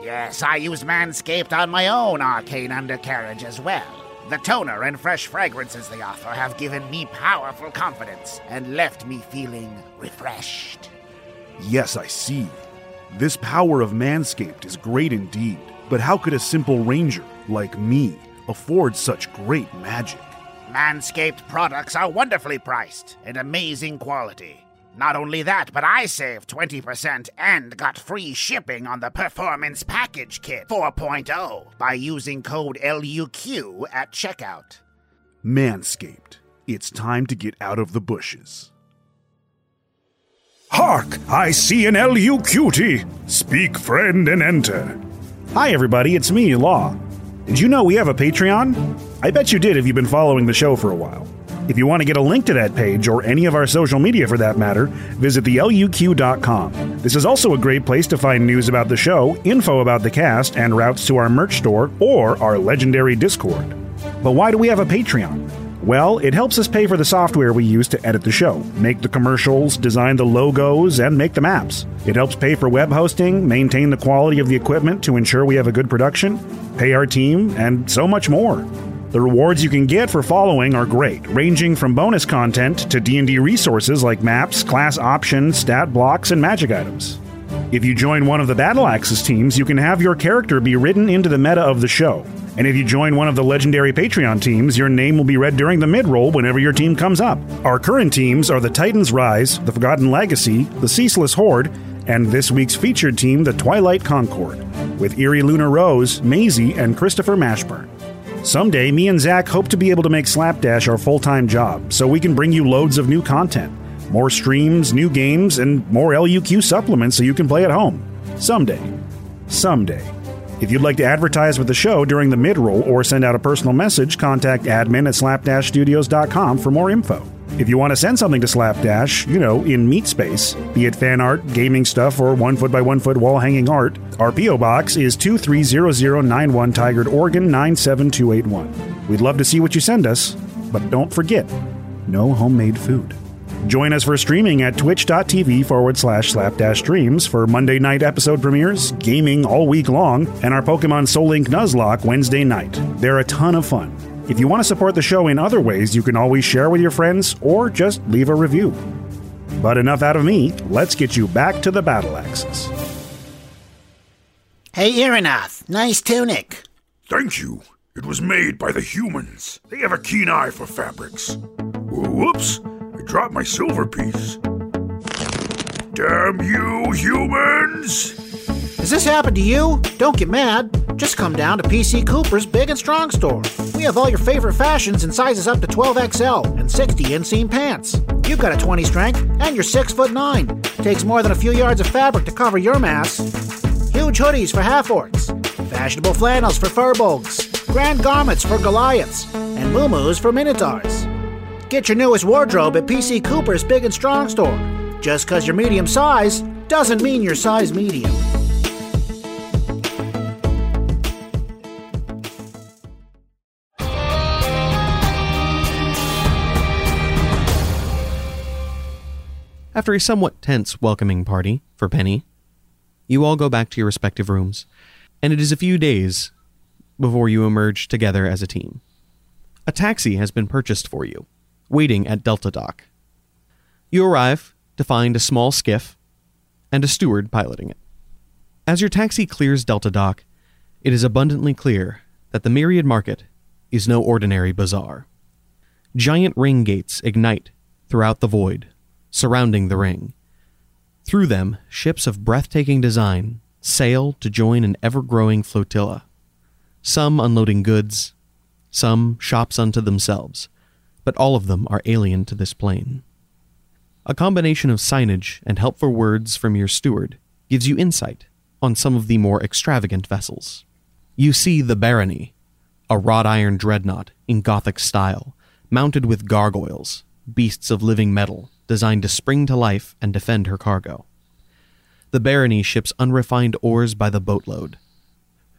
Yes, I use Manscaped on my own arcane undercarriage as well. The toner and fresh fragrances they offer have given me powerful confidence and left me feeling refreshed. Yes, I see. This power of Manscaped is great indeed, but how could a simple ranger like me afford such great magic? Manscaped products are wonderfully priced and amazing quality. Not only that, but I saved 20% and got free shipping on the Performance Package Kit 4.0 by using code LUQ at checkout. Manscaped. It's time to get out of the bushes. Hark! I see an LU cutie! Speak, friend, and enter. Hi, everybody, it's me, Law. Did you know we have a Patreon? I bet you did if you've been following the show for a while. If you want to get a link to that page, or any of our social media for that matter, visit theluq.com. This is also a great place to find news about the show, info about the cast, and routes to our merch store or our legendary Discord. But why do we have a Patreon? Well, it helps us pay for the software we use to edit the show, make the commercials, design the logos, and make the maps. It helps pay for web hosting, maintain the quality of the equipment to ensure we have a good production, pay our team, and so much more. The rewards you can get for following are great, ranging from bonus content to D&D resources like maps, class options, stat blocks, and magic items. If you join one of the Battle Axis teams, you can have your character be written into the meta of the show. And if you join one of the legendary Patreon teams, your name will be read during the mid-roll whenever your team comes up. Our current teams are the Titans Rise, the Forgotten Legacy, the Ceaseless Horde, and this week's featured team, the Twilight Concord, with Eerie Luna Rose, Maisie, and Christopher Mashburn. Someday, me and Zach hope to be able to make Slapdash our full time job so we can bring you loads of new content, more streams, new games, and more LUQ supplements so you can play at home. Someday. Someday. If you'd like to advertise with the show during the mid roll or send out a personal message, contact admin at slapdashstudios.com for more info. If you want to send something to Slapdash, you know, in meat space, be it fan art, gaming stuff, or one foot by one foot wall hanging art, our P.O. Box is 230091 Tigard, Oregon 97281. We'd love to see what you send us, but don't forget no homemade food. Join us for streaming at twitch.tv forward slash slapdash streams for Monday night episode premieres, gaming all week long, and our Pokemon Soul Link Nuzlocke Wednesday night. They're a ton of fun. If you want to support the show in other ways, you can always share with your friends or just leave a review. But enough out of me, let's get you back to the battle axis. Hey, Irinath, nice tunic. Thank you. It was made by the humans. They have a keen eye for fabrics. Whoops! I dropped my silver piece. Damn you, humans! Has this happened to you? Don't get mad. Just come down to PC Cooper's Big and Strong store. We have all your favorite fashions in sizes up to 12XL and 60 inseam pants. You've got a 20 strength and you're 6 foot 9. Takes more than a few yards of fabric to cover your mass. Huge hoodies for half orcs, fashionable flannels for furbolgs, grand garments for Goliaths, and muumuus for minotaurs. Get your newest wardrobe at PC Cooper's Big and Strong store. Just because you're medium size doesn't mean you're size medium. After a somewhat tense welcoming party for Penny, you all go back to your respective rooms, and it is a few days before you emerge together as a team. A taxi has been purchased for you, waiting at Delta Dock. You arrive to find a small skiff and a steward piloting it. As your taxi clears Delta Dock, it is abundantly clear that the Myriad Market is no ordinary bazaar. Giant ring gates ignite throughout the void surrounding the ring. Through them, ships of breathtaking design sail to join an ever growing flotilla, some unloading goods, some shops unto themselves, but all of them are alien to this plane. A combination of signage and helpful words from your steward gives you insight on some of the more extravagant vessels. You see the Barony, a wrought iron dreadnought in Gothic style, mounted with gargoyles, beasts of living metal designed to spring to life and defend her cargo. The Barony ships unrefined ores by the boatload.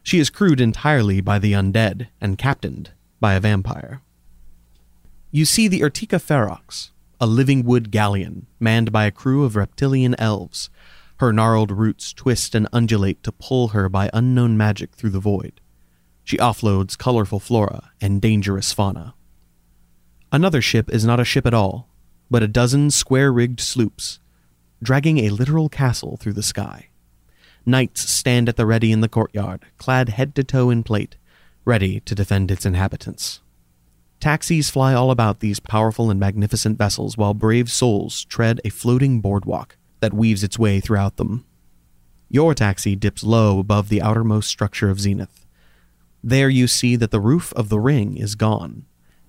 She is crewed entirely by the undead and captained by a vampire. You see the Urtica Ferox, a living wood galleon manned by a crew of reptilian elves. Her gnarled roots twist and undulate to pull her by unknown magic through the void. She offloads colorful flora and dangerous fauna. Another ship is not a ship at all, but a dozen square rigged sloops, dragging a literal castle through the sky. Knights stand at the ready in the courtyard, clad head to toe in plate, ready to defend its inhabitants. Taxis fly all about these powerful and magnificent vessels while brave souls tread a floating boardwalk that weaves its way throughout them. Your taxi dips low above the outermost structure of Zenith. There you see that the roof of the ring is gone,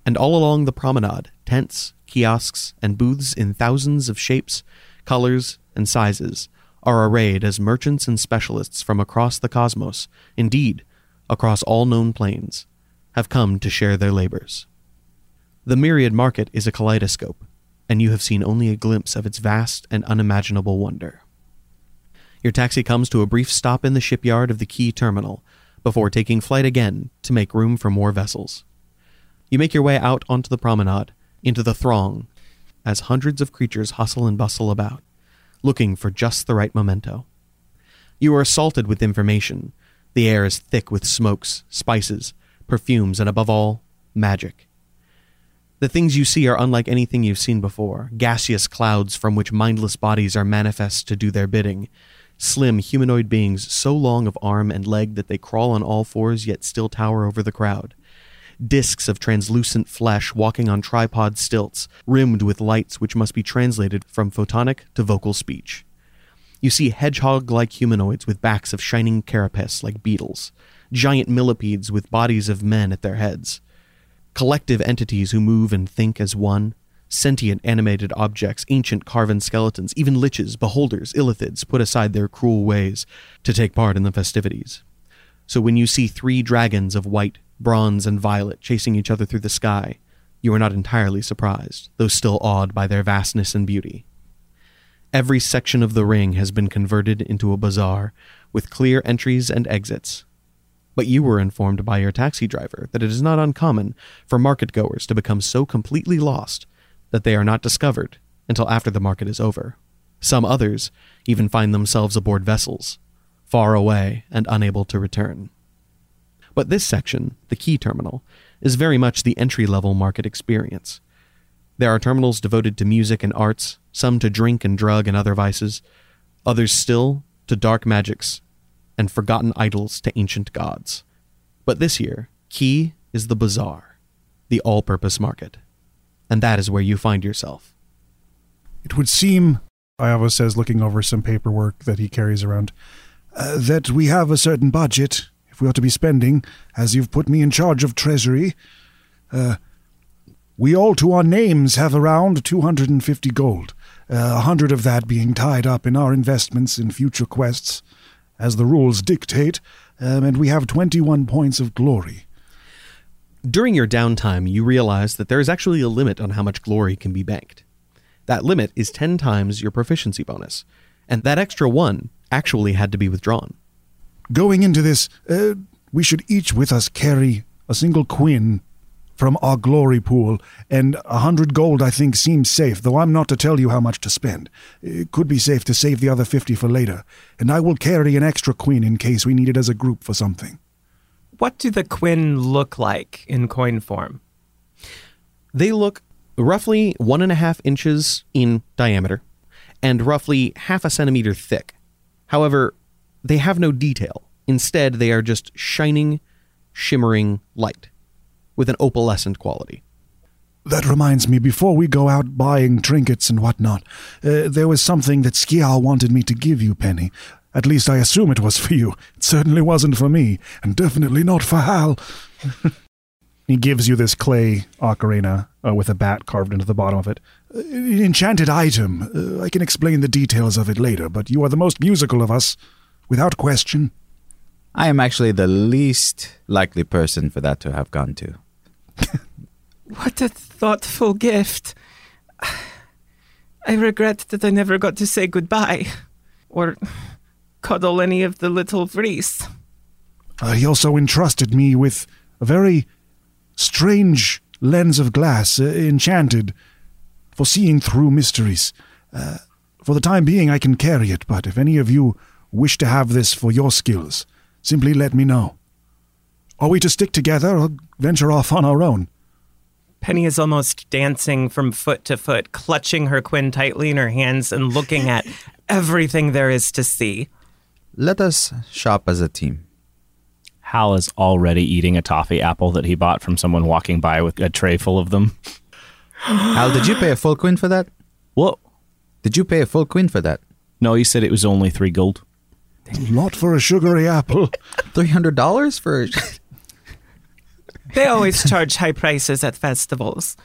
and all along the promenade, tents, kiosks, and booths in thousands of shapes, colors, and sizes are arrayed as merchants and specialists from across the cosmos, indeed, across all known planes, have come to share their labors. The myriad market is a kaleidoscope, and you have seen only a glimpse of its vast and unimaginable wonder. Your taxi comes to a brief stop in the shipyard of the Key Terminal before taking flight again to make room for more vessels. You make your way out onto the promenade, into the throng, as hundreds of creatures hustle and bustle about, looking for just the right memento. You are assaulted with information. The air is thick with smokes, spices, perfumes, and above all, magic. The things you see are unlike anything you've seen before gaseous clouds from which mindless bodies are manifest to do their bidding, slim humanoid beings so long of arm and leg that they crawl on all fours yet still tower over the crowd discs of translucent flesh walking on tripod stilts, rimmed with lights which must be translated from photonic to vocal speech. You see hedgehog like humanoids with backs of shining carapace like beetles, giant millipedes with bodies of men at their heads, collective entities who move and think as one, sentient animated objects, ancient carven skeletons, even liches, beholders, illithids put aside their cruel ways to take part in the festivities. So when you see three dragons of white, bronze, and violet chasing each other through the sky, you are not entirely surprised, though still awed by their vastness and beauty. Every section of the ring has been converted into a bazaar, with clear entries and exits. But you were informed by your taxi driver that it is not uncommon for market goers to become so completely lost that they are not discovered until after the market is over. Some others even find themselves aboard vessels, far away and unable to return. But this section, the key terminal, is very much the entry level market experience. There are terminals devoted to music and arts, some to drink and drug and other vices, others still to dark magics and forgotten idols to ancient gods. But this year, Key is the bazaar, the all purpose market. And that is where you find yourself. It would seem, Iavos says, looking over some paperwork that he carries around, uh, that we have a certain budget we are to be spending, as you've put me in charge of treasury. Uh, we all to our names have around 250 gold, uh, a uh, hundred of that being tied up in our investments in future quests, as the rules dictate, um, and we have 21 points of glory. During your downtime, you realize that there is actually a limit on how much glory can be banked. That limit is 10 times your proficiency bonus, and that extra one actually had to be withdrawn. Going into this, uh, we should each with us carry a single quin from our glory pool, and a hundred gold I think seems safe, though I'm not to tell you how much to spend. It could be safe to save the other fifty for later, and I will carry an extra quin in case we need it as a group for something. What do the quin look like in coin form? They look roughly one and a half inches in diameter and roughly half a centimeter thick. However, they have no detail. Instead, they are just shining, shimmering light with an opalescent quality. That reminds me, before we go out buying trinkets and whatnot, uh, there was something that Skial wanted me to give you, Penny. At least I assume it was for you. It certainly wasn't for me, and definitely not for Hal. he gives you this clay ocarina uh, with a bat carved into the bottom of it. Uh, an enchanted item. Uh, I can explain the details of it later, but you are the most musical of us, without question. I am actually the least likely person for that to have gone to. what a thoughtful gift. I regret that I never got to say goodbye or cuddle any of the little Vries. Uh, he also entrusted me with a very strange lens of glass, uh, enchanted for seeing through mysteries. Uh, for the time being, I can carry it, but if any of you wish to have this for your skills, simply let me know. Are we to stick together or venture off on our own? Penny is almost dancing from foot to foot, clutching her quin tightly in her hands and looking at everything there is to see. Let us shop as a team. Hal is already eating a toffee apple that he bought from someone walking by with a tray full of them. Hal, did you pay a full quin for that? What? Did you pay a full quin for that? No, he said it was only three gold. A lot for a sugary apple. $300 for they always charge high prices at festivals.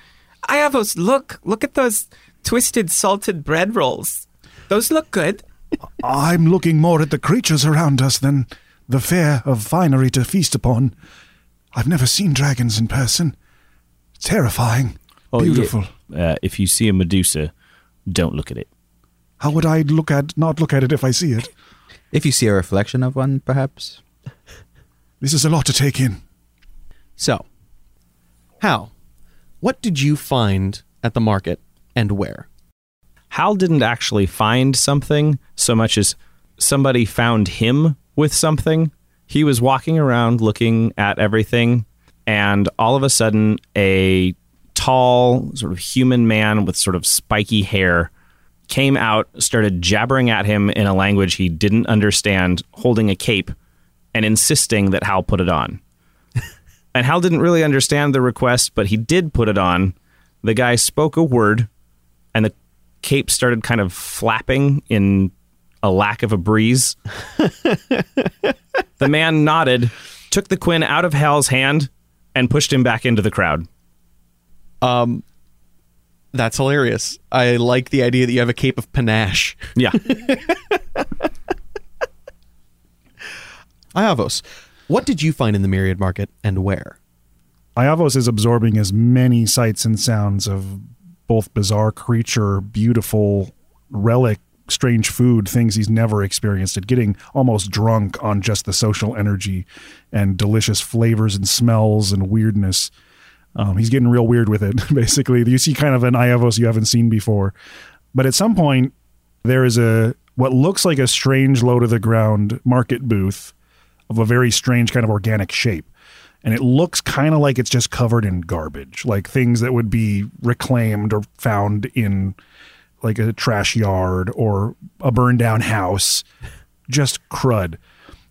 I have those. Look, look at those twisted salted bread rolls. Those look good. I'm looking more at the creatures around us than the fare of finery to feast upon. I've never seen dragons in person. Terrifying. Oh, Beautiful. Yeah. Uh, if you see a Medusa, don't look at it. How would I look at not look at it if I see it? If you see a reflection of one, perhaps. This is a lot to take in. So, Hal, what did you find at the market and where? Hal didn't actually find something so much as somebody found him with something. He was walking around looking at everything, and all of a sudden, a tall, sort of human man with sort of spiky hair came out, started jabbering at him in a language he didn't understand, holding a cape, and insisting that Hal put it on. And Hal didn't really understand the request, but he did put it on. The guy spoke a word, and the cape started kind of flapping in a lack of a breeze. the man nodded, took the quin out of Hal's hand, and pushed him back into the crowd. Um, that's hilarious. I like the idea that you have a cape of panache. Yeah. Iavos, what did you find in the Myriad Market and where? Iavos is absorbing as many sights and sounds of both bizarre creature, beautiful relic, strange food, things he's never experienced, and getting almost drunk on just the social energy and delicious flavors and smells and weirdness. Um, he's getting real weird with it, basically. You see kind of an Iavos you haven't seen before. But at some point, there is a what looks like a strange low to the ground market booth of a very strange kind of organic shape. And it looks kind of like it's just covered in garbage, like things that would be reclaimed or found in like a trash yard or a burned down house. Just crud.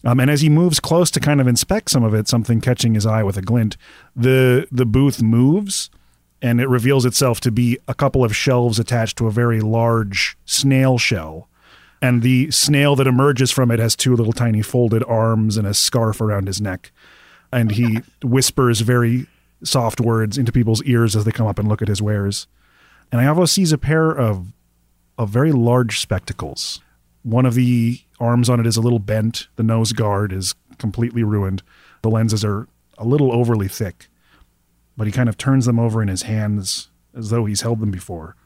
Um, and as he moves close to kind of inspect some of it, something catching his eye with a glint, the the booth moves and it reveals itself to be a couple of shelves attached to a very large snail shell and the snail that emerges from it has two little tiny folded arms and a scarf around his neck. And he whispers very soft words into people's ears as they come up and look at his wares. And Iavos sees a pair of of very large spectacles. One of the arms on it is a little bent. The nose guard is completely ruined. The lenses are a little overly thick. But he kind of turns them over in his hands as though he's held them before.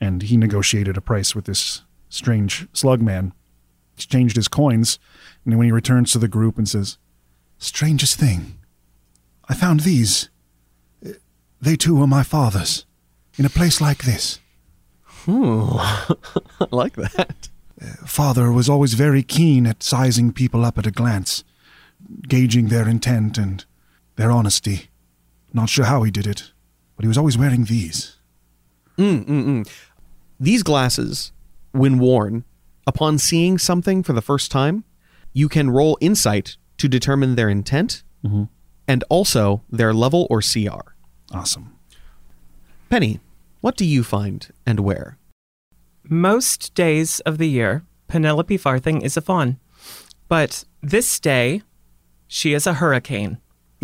And he negotiated a price with this strange slug man, exchanged his coins, and when he returns to the group and says, Strangest thing. I found these. They too were my father's. In a place like this. Hmm. I like that. Father was always very keen at sizing people up at a glance, gauging their intent and their honesty. Not sure how he did it, but he was always wearing these. Mm, mm, mm. These glasses, when worn, upon seeing something for the first time, you can roll insight to determine their intent mm-hmm. and also their level or CR. Awesome. Penny, what do you find and where? Most days of the year, Penelope Farthing is a fawn. But this day, she is a hurricane.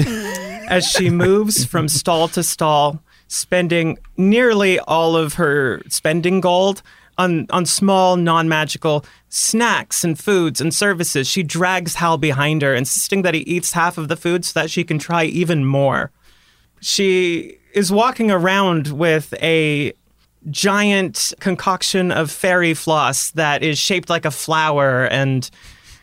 As she moves from stall to stall, spending nearly all of her spending gold on, on small, non magical snacks and foods and services, she drags Hal behind her, insisting that he eats half of the food so that she can try even more. She is walking around with a giant concoction of fairy floss that is shaped like a flower and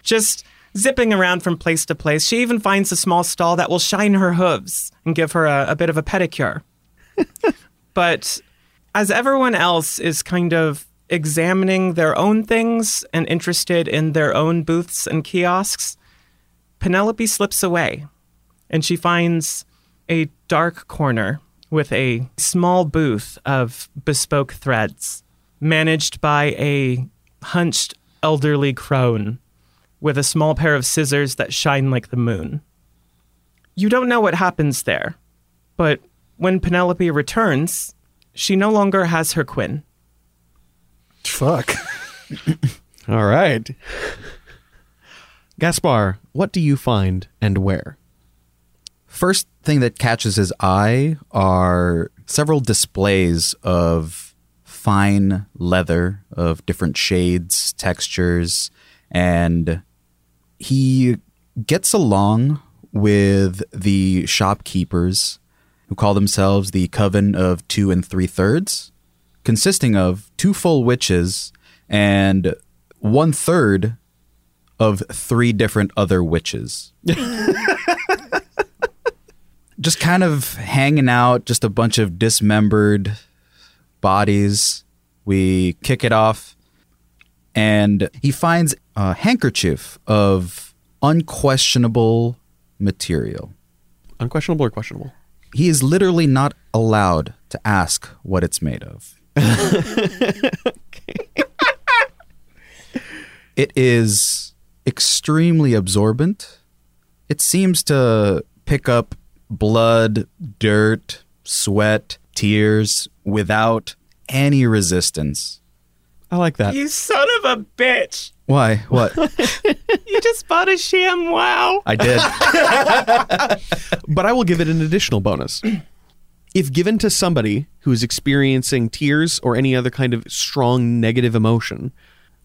just zipping around from place to place. She even finds a small stall that will shine her hooves and give her a, a bit of a pedicure. but as everyone else is kind of examining their own things and interested in their own booths and kiosks, Penelope slips away and she finds a dark corner with a small booth of bespoke threads managed by a hunched elderly crone with a small pair of scissors that shine like the moon. You don't know what happens there, but when Penelope returns, she no longer has her quin. Fuck. All right. Gaspar, what do you find and where? First thing that catches his eye are several displays of fine leather of different shades, textures, and he gets along with the shopkeepers who call themselves the Coven of Two and Three Thirds, consisting of two full witches and one third of three different other witches. just kind of hanging out, just a bunch of dismembered bodies. We kick it off, and he finds a handkerchief of unquestionable material. Unquestionable or questionable? He is literally not allowed to ask what it's made of. It is extremely absorbent. It seems to pick up blood, dirt, sweat, tears without any resistance. I like that. You son of a bitch! Why? What? You just bought a ShamWow. I did. but I will give it an additional bonus. If given to somebody who is experiencing tears or any other kind of strong negative emotion,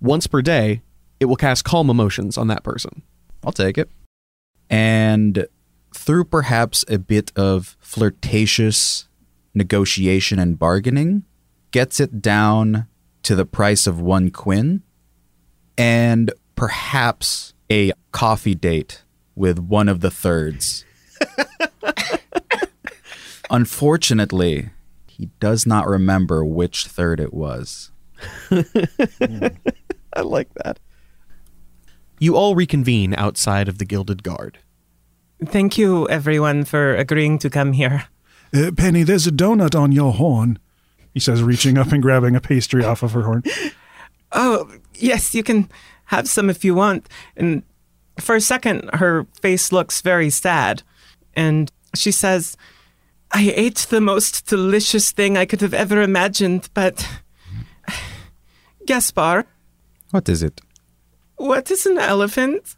once per day, it will cast calm emotions on that person. I'll take it. And through perhaps a bit of flirtatious negotiation and bargaining, gets it down to the price of one quin and perhaps a coffee date with one of the thirds. Unfortunately, he does not remember which third it was. I like that. You all reconvene outside of the Gilded Guard. Thank you, everyone, for agreeing to come here. Uh, Penny, there's a donut on your horn. He says, reaching up and grabbing a pastry off of her horn. Oh, yes, you can have some if you want. And for a second, her face looks very sad. And she says, I ate the most delicious thing I could have ever imagined, but. Gaspar, What is it? What is an elephant?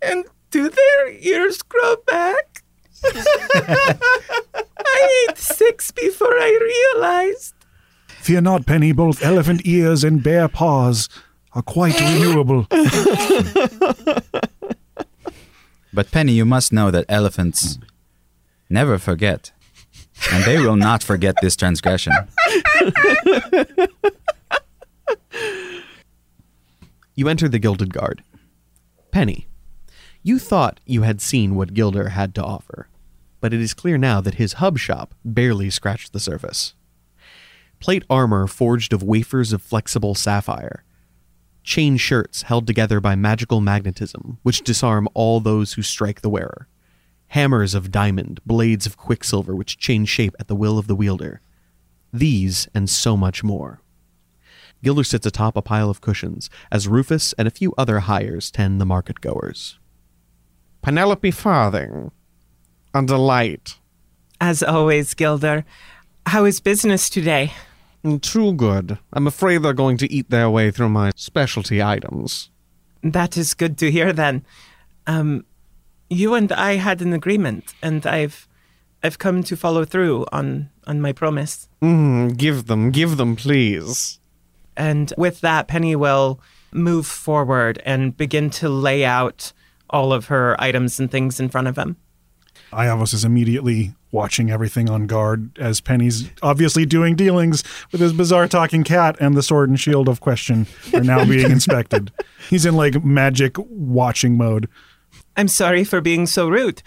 And do their ears grow back? I ate six before I realized. Fear not, Penny, both elephant ears and bear paws are quite renewable. But Penny, you must know that elephants never forget. And they will not forget this transgression. You enter the Gilded Guard. Penny, you thought you had seen what Gilder had to offer, but it is clear now that his hub shop barely scratched the surface. Plate armor forged of wafers of flexible sapphire, chain shirts held together by magical magnetism, which disarm all those who strike the wearer, hammers of diamond, blades of quicksilver which change shape at the will of the wielder. These and so much more. Gilder sits atop a pile of cushions as Rufus and a few other hires tend the market goers. Penelope Farthing. A light. As always, Gilder. How is business today? Too good. I'm afraid they're going to eat their way through my specialty items. That is good to hear then. Um, you and I had an agreement, and I've I've come to follow through on on my promise. Mm, give them, give them, please. And with that, Penny will move forward and begin to lay out all of her items and things in front of him. Iavos is immediately watching everything on guard as Penny's obviously doing dealings with his bizarre talking cat and the sword and shield of question are now being inspected. He's in like magic watching mode. I'm sorry for being so rude.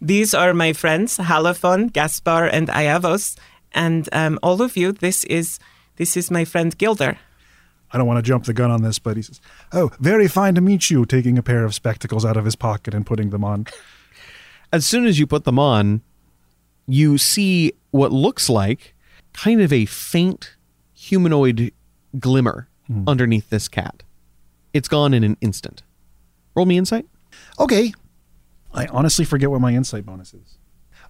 These are my friends, Halophon, Gaspar, and Iavos, and um, all of you. This is this is my friend Gilder. I don't want to jump the gun on this, but he says, "Oh, very fine to meet you." Taking a pair of spectacles out of his pocket and putting them on. As soon as you put them on, you see what looks like kind of a faint humanoid glimmer hmm. underneath this cat. It's gone in an instant. Roll me insight. Okay. I honestly forget what my insight bonus is.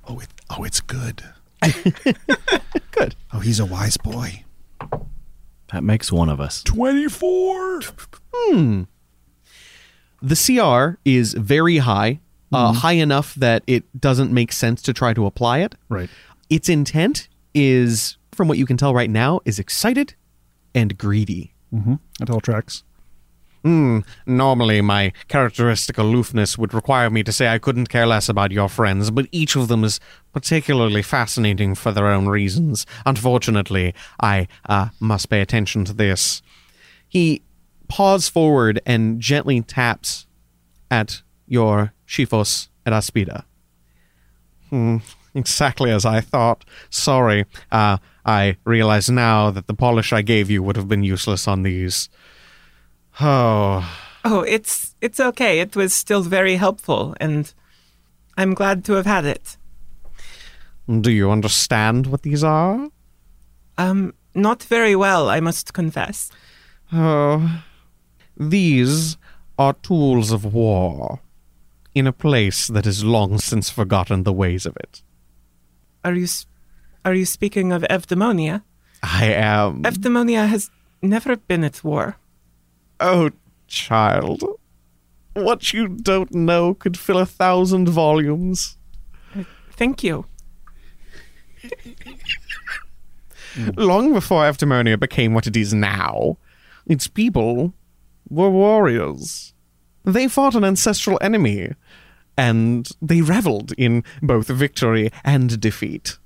Oh, it, oh, it's good. good. Oh, he's a wise boy. That makes one of us. 24. Hmm. The CR is very high, uh, high enough that it doesn't make sense to try to apply it. Right. Its intent is, from what you can tell right now, is excited and greedy. Mm-hmm. That all tracks. Hmm. Normally, my characteristic aloofness would require me to say I couldn't care less about your friends, but each of them is particularly fascinating for their own reasons. Unfortunately, I uh, must pay attention to this. He paws forward and gently taps at your Shifos et Aspida. Hmm. Exactly as I thought. Sorry. Uh, I realize now that the polish I gave you would have been useless on these. Oh. Oh, it's it's okay. It was still very helpful, and I'm glad to have had it. Do you understand what these are? Um, not very well, I must confess. Oh. These are tools of war in a place that has long since forgotten the ways of it. Are you s- are you speaking of Evdaimonia? I am. Evdaimonia has never been at war. Oh, child. What you don't know could fill a thousand volumes. Thank you. Long before Evdaimonia became what it is now, its people were warriors. They fought an ancestral enemy, and they reveled in both victory and defeat.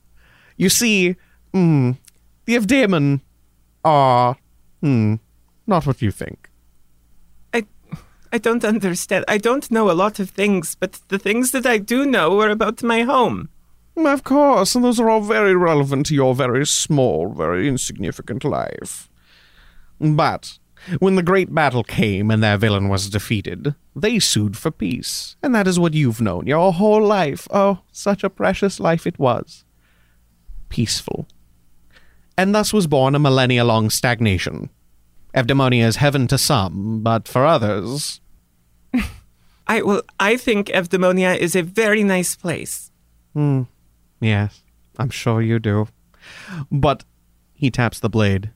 You see, mm, the Evdaemon are mm, not what you think. I don't understand. I don't know a lot of things, but the things that I do know are about my home. Mm, of course, and those are all very relevant to your very small, very insignificant life. But when the great battle came and their villain was defeated, they sued for peace. And that is what you've known your whole life. Oh, such a precious life it was. Peaceful. And thus was born a millennia long stagnation. Evdaimonia is heaven to some, but for others. I well, I think Evdaimonia is a very nice place. Hmm. Yes, I'm sure you do. But He taps the blade.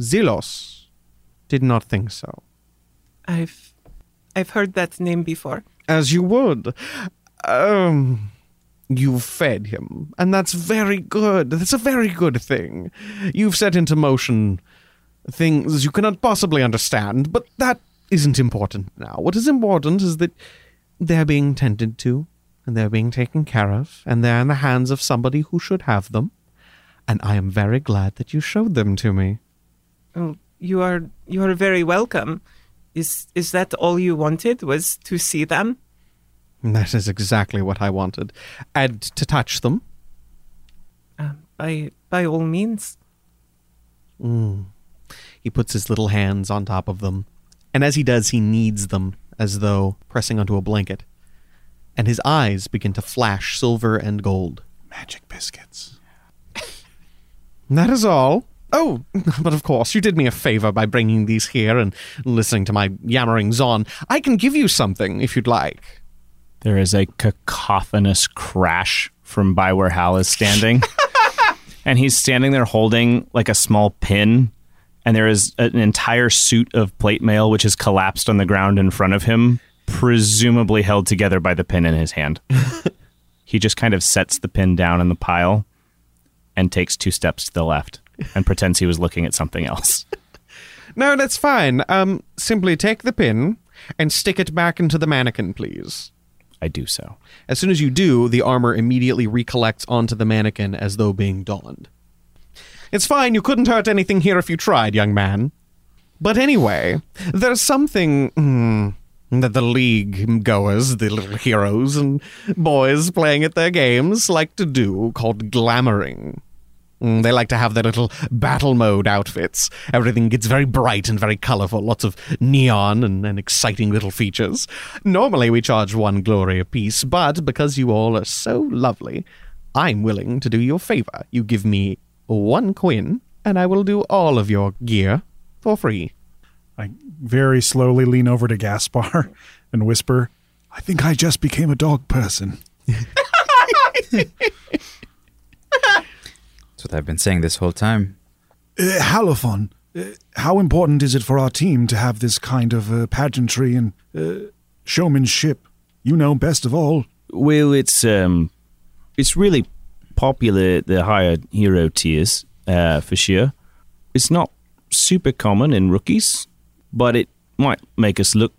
Zelos did not think so. I've I've heard that name before. As you would. Um, you've fed him, and that's very good. That's a very good thing. You've set into motion things you cannot possibly understand, but that isn't important now. What is important is that they're being tended to, and they're being taken care of, and they're in the hands of somebody who should have them. And I am very glad that you showed them to me. Oh, you are you are very welcome. Is is that all you wanted? Was to see them? That is exactly what I wanted. And to touch them. Um, by by all means. Mm. He puts his little hands on top of them, and as he does, he kneads them as though pressing onto a blanket. And his eyes begin to flash silver and gold. Magic biscuits. That is all. Oh, but of course, you did me a favor by bringing these here and listening to my yammerings on. I can give you something if you'd like. There is a cacophonous crash from by where Hal is standing. and he's standing there holding like a small pin. And there is an entire suit of plate mail which is collapsed on the ground in front of him, presumably held together by the pin in his hand. he just kind of sets the pin down in the pile and takes two steps to the left and pretends he was looking at something else. No, that's fine. Um, simply take the pin and stick it back into the mannequin, please. I do so. As soon as you do, the armor immediately recollects onto the mannequin as though being donned. It's fine, you couldn't hurt anything here if you tried, young man. But anyway, there's something mm, that the league goers, the little heroes and boys playing at their games, like to do called glamoring. Mm, They like to have their little battle mode outfits. Everything gets very bright and very colorful, lots of neon and, and exciting little features. Normally we charge one glory apiece, but because you all are so lovely, I'm willing to do you a favor. You give me one quin, and I will do all of your gear for free. I very slowly lean over to Gaspar and whisper, I think I just became a dog person. That's what I've been saying this whole time. Uh, Halophon, uh, how important is it for our team to have this kind of uh, pageantry and uh, showmanship? You know best of all. Well, it's um, it's really popular the higher hero tiers, uh, for sure. It's not super common in rookies, but it might make us look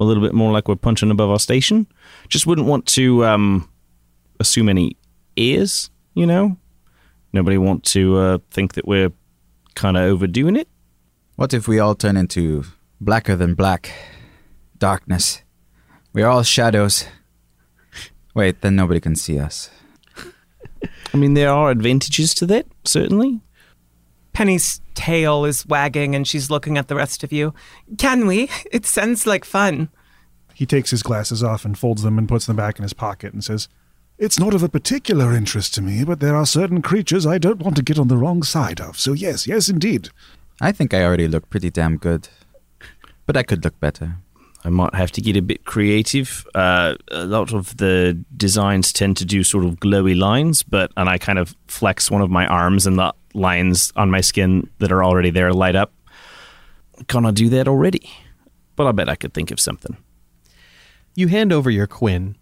a little bit more like we're punching above our station. Just wouldn't want to um, assume any ears, you know. Nobody want to uh, think that we're kind of overdoing it. What if we all turn into blacker than black? Darkness. We're all shadows. Wait, then nobody can see us. I mean, there are advantages to that, certainly. Penny's tail is wagging and she's looking at the rest of you. Can we? It sounds like fun. He takes his glasses off and folds them and puts them back in his pocket and says, It's not of a particular interest to me, but there are certain creatures I don't want to get on the wrong side of. So, yes, yes, indeed. I think I already look pretty damn good. But I could look better. I might have to get a bit creative. Uh, a lot of the designs tend to do sort of glowy lines, but and I kind of flex one of my arms, and the lines on my skin that are already there light up. Can I do that already? But I bet I could think of something. You hand over your quin.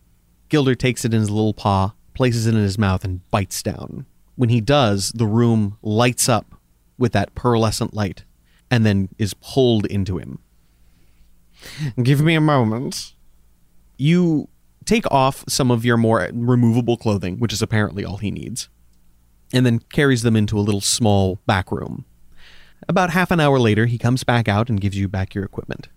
Gilder takes it in his little paw, places it in his mouth, and bites down. When he does, the room lights up with that pearlescent light and then is pulled into him. Give me a moment. You take off some of your more removable clothing, which is apparently all he needs, and then carries them into a little small back room. About half an hour later, he comes back out and gives you back your equipment.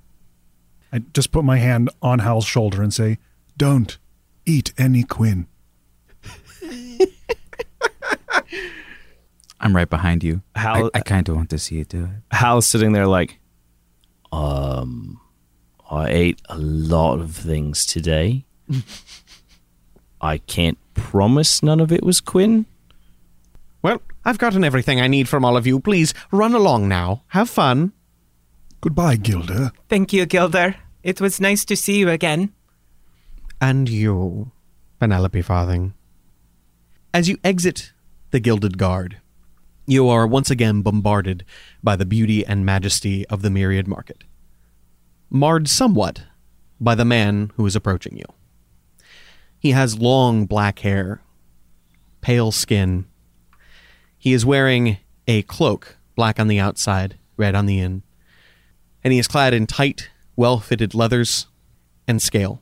I just put my hand on Hal's shoulder and say, Don't eat any quin. I'm right behind you. Hal- I, I kind of want to see you do it. Hal's sitting there like, um, I ate a lot of things today. I can't promise none of it was quin. Well, I've gotten everything I need from all of you. Please run along now. Have fun. Goodbye, Gilder. Thank you, Gilder. It was nice to see you again. And you, Penelope Farthing. As you exit the Gilded Guard, you are once again bombarded by the beauty and majesty of the Myriad Market. Marred somewhat by the man who is approaching you. He has long black hair, pale skin. He is wearing a cloak, black on the outside, red on the in, and he is clad in tight, well fitted leathers and scale.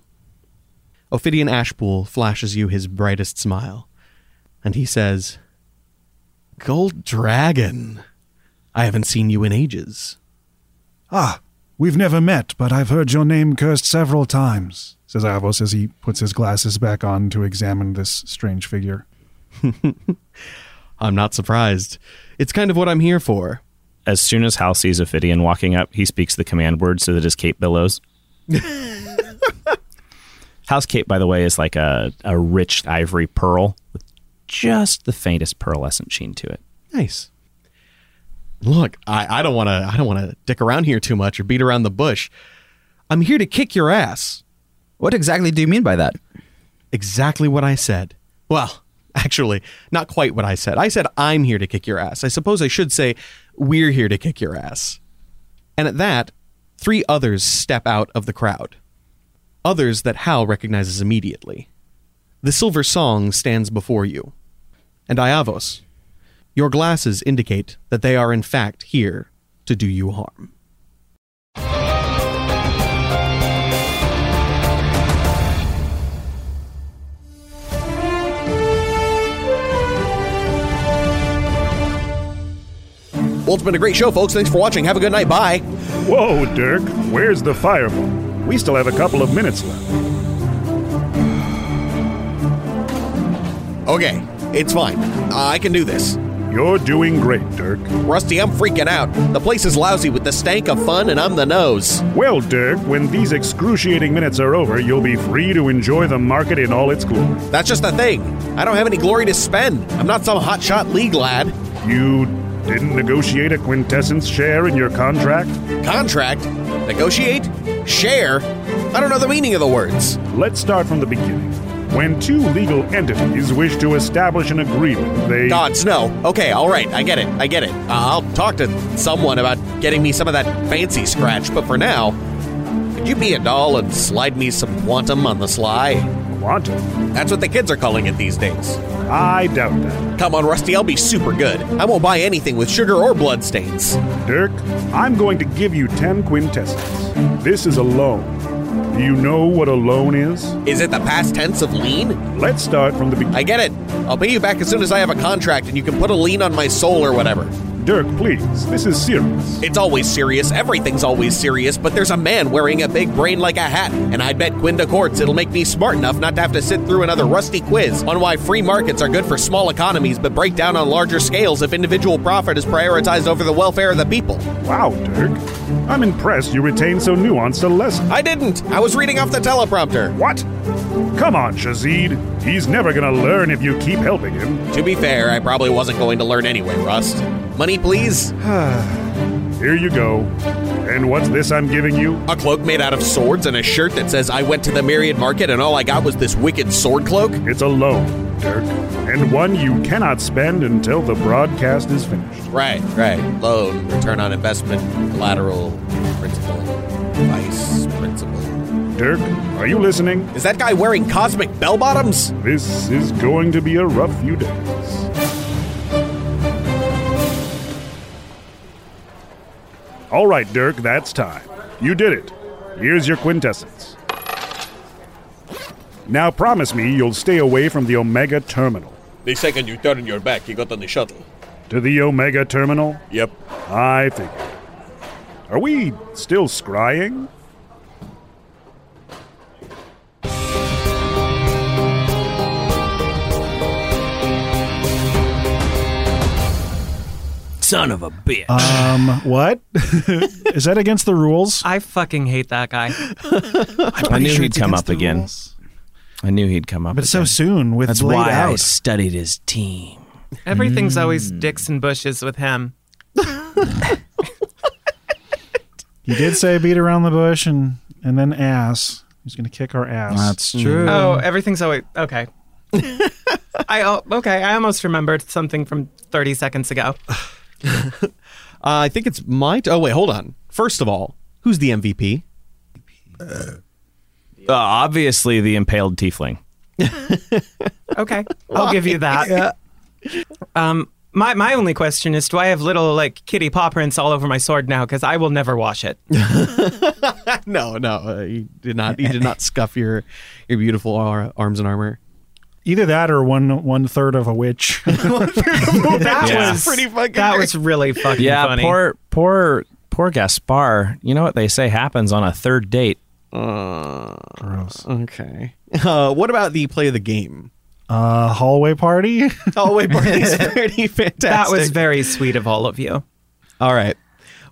Ophidian Ashpool flashes you his brightest smile, and he says, Gold Dragon, I haven't seen you in ages. Ah, we've never met, but I've heard your name cursed several times, says Iavos as he puts his glasses back on to examine this strange figure. I'm not surprised. It's kind of what I'm here for. As soon as Hal sees Ophidian walking up, he speaks the command word so that his cape billows. Hal's cape, by the way, is like a, a rich ivory pearl with just the faintest pearlescent sheen to it. Nice. Look, I, I don't want to I don't want to dick around here too much or beat around the bush. I'm here to kick your ass. What exactly do you mean by that? Exactly what I said. Well, actually, not quite what I said. I said I'm here to kick your ass. I suppose I should say we're here to kick your ass. And at that, three others step out of the crowd. Others that Hal recognizes immediately. The Silver Song stands before you. And Iavos, your glasses indicate that they are in fact here to do you harm. Well, it's been a great show, folks. Thanks for watching. Have a good night. Bye. Whoa, Dirk, where's the fireball? We still have a couple of minutes left. Okay, it's fine. I can do this. You're doing great, Dirk. Rusty, I'm freaking out. The place is lousy with the stank of fun, and I'm the nose. Well, Dirk, when these excruciating minutes are over, you'll be free to enjoy the market in all its glory. That's just the thing. I don't have any glory to spend. I'm not some hotshot league lad. You didn't negotiate a quintessence share in your contract? Contract? Negotiate? Share? I don't know the meaning of the words. Let's start from the beginning. When two legal entities wish to establish an agreement, they. Gods, no. Okay, all right, I get it. I get it. Uh, I'll talk to someone about getting me some of that fancy scratch, but for now, could you be a doll and slide me some quantum on the sly? Quantum? That's what the kids are calling it these days. I doubt that. Come on, Rusty, I'll be super good. I won't buy anything with sugar or blood stains. Dirk, I'm going to give you 10 quintessence. This is a loan. Do you know what a loan is? Is it the past tense of lean? Let's start from the beginning. I get it. I'll pay you back as soon as I have a contract and you can put a lien on my soul or whatever. Dirk, please. This is serious. It's always serious. Everything's always serious, but there's a man wearing a big brain like a hat, and I'd bet Quinda Courts it'll make me smart enough not to have to sit through another rusty quiz on why free markets are good for small economies but break down on larger scales if individual profit is prioritized over the welfare of the people. Wow, Dirk. I'm impressed you retained so nuanced a lesson. I didn't. I was reading off the teleprompter. What? Come on, Shazid. He's never gonna learn if you keep helping him. To be fair, I probably wasn't going to learn anyway, Rust. Money, please? Here you go. And what's this I'm giving you? A cloak made out of swords and a shirt that says I went to the Myriad Market and all I got was this wicked sword cloak? It's a loan, Dirk. And one you cannot spend until the broadcast is finished. Right, right. Loan, return on investment, collateral, principal, vice principal. Dirk, are you listening? Is that guy wearing cosmic bell bottoms? This is going to be a rough few days. All right, Dirk, that's time. You did it. Here's your quintessence. Now promise me you'll stay away from the Omega Terminal. The second you turn your back, you got on the shuttle. To the Omega Terminal? Yep. I figured. Are we still scrying? Son of a bitch. Um, what? is that against the rules? I fucking hate that guy. I knew he'd come up again. I knew he'd come up. But so soon with That's Blade why I studied his team. Everything's always dicks and bushes with him. He did say beat around the bush and and then ass. He's going to kick our ass. That's true. Oh, everything's always okay. I okay. I almost remembered something from 30 seconds ago. Uh, I think it's my. T- oh wait, hold on. First of all, who's the MVP? Uh, obviously, the impaled tiefling. Okay, I'll give you that. Um, my my only question is, do I have little like kitty paw prints all over my sword now? Because I will never wash it. no, no, uh, you did not. You did not scuff your your beautiful ar- arms and armor. Either that or one one third of a witch. that Yeah. was Pretty fucking That was really fucking yeah, funny. poor, poor, poor Gaspar. You know what they say happens on a third date. Uh, Gross. okay. Uh, what about the play of the game? Uh, hallway party. Hallway party is pretty fantastic. that was very sweet of all of you. All right.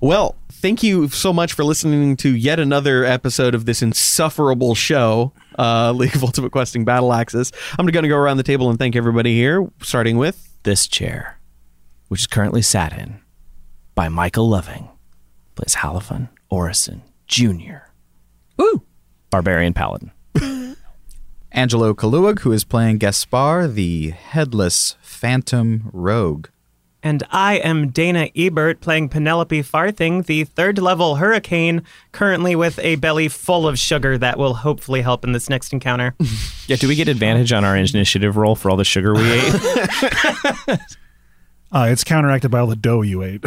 Well, thank you so much for listening to yet another episode of this insufferable show, uh, League of Ultimate Questing Battle Axis. I'm going to go around the table and thank everybody here, starting with This chair, which is currently sat in by Michael Loving, plays Halifan Orison Jr. Woo! Barbarian Paladin. Angelo Kaluag, who is playing Gaspar, the headless phantom rogue. And I am Dana Ebert playing Penelope Farthing, the third level hurricane, currently with a belly full of sugar that will hopefully help in this next encounter. Yeah, do we get advantage on our initiative roll for all the sugar we ate? Uh, it's counteracted by all the dough you ate.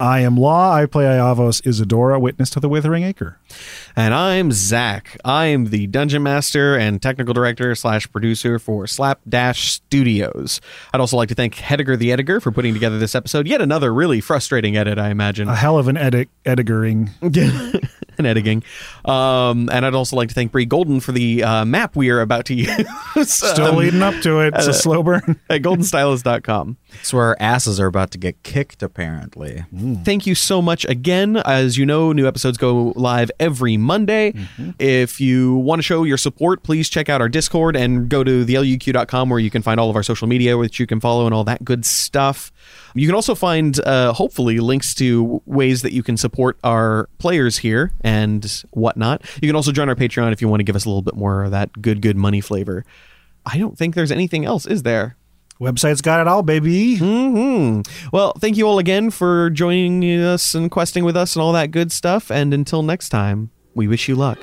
I am Law. I play Iavos Isadora, witness to the Withering Acre. And I'm Zach. I am the dungeon master and technical director slash producer for Slapdash Studios. I'd also like to thank Hediger the editor for putting together this episode. Yet another really frustrating edit, I imagine. A hell of an edit and editing. Um, and I'd also like to thank Bree Golden for the uh, map we are about to use. Still um, leading up to it. It's uh, a slow burn. at goldenstylus.com. It's where our asses are about to get kicked, apparently. Thank you so much again. As you know, new episodes go live every Monday. If you want to show your support, please check out our Discord and go to theluq.com where you can find all of our social media, which you can follow and all that good stuff. You can also find, uh, hopefully, links to ways that you can support our players here and whatnot. You can also join our Patreon if you want to give us a little bit more of that good, good money flavor. I don't think there's anything else, is there? Website's got it all, baby. hmm Well, thank you all again for joining us and questing with us and all that good stuff. And until next time, we wish you luck.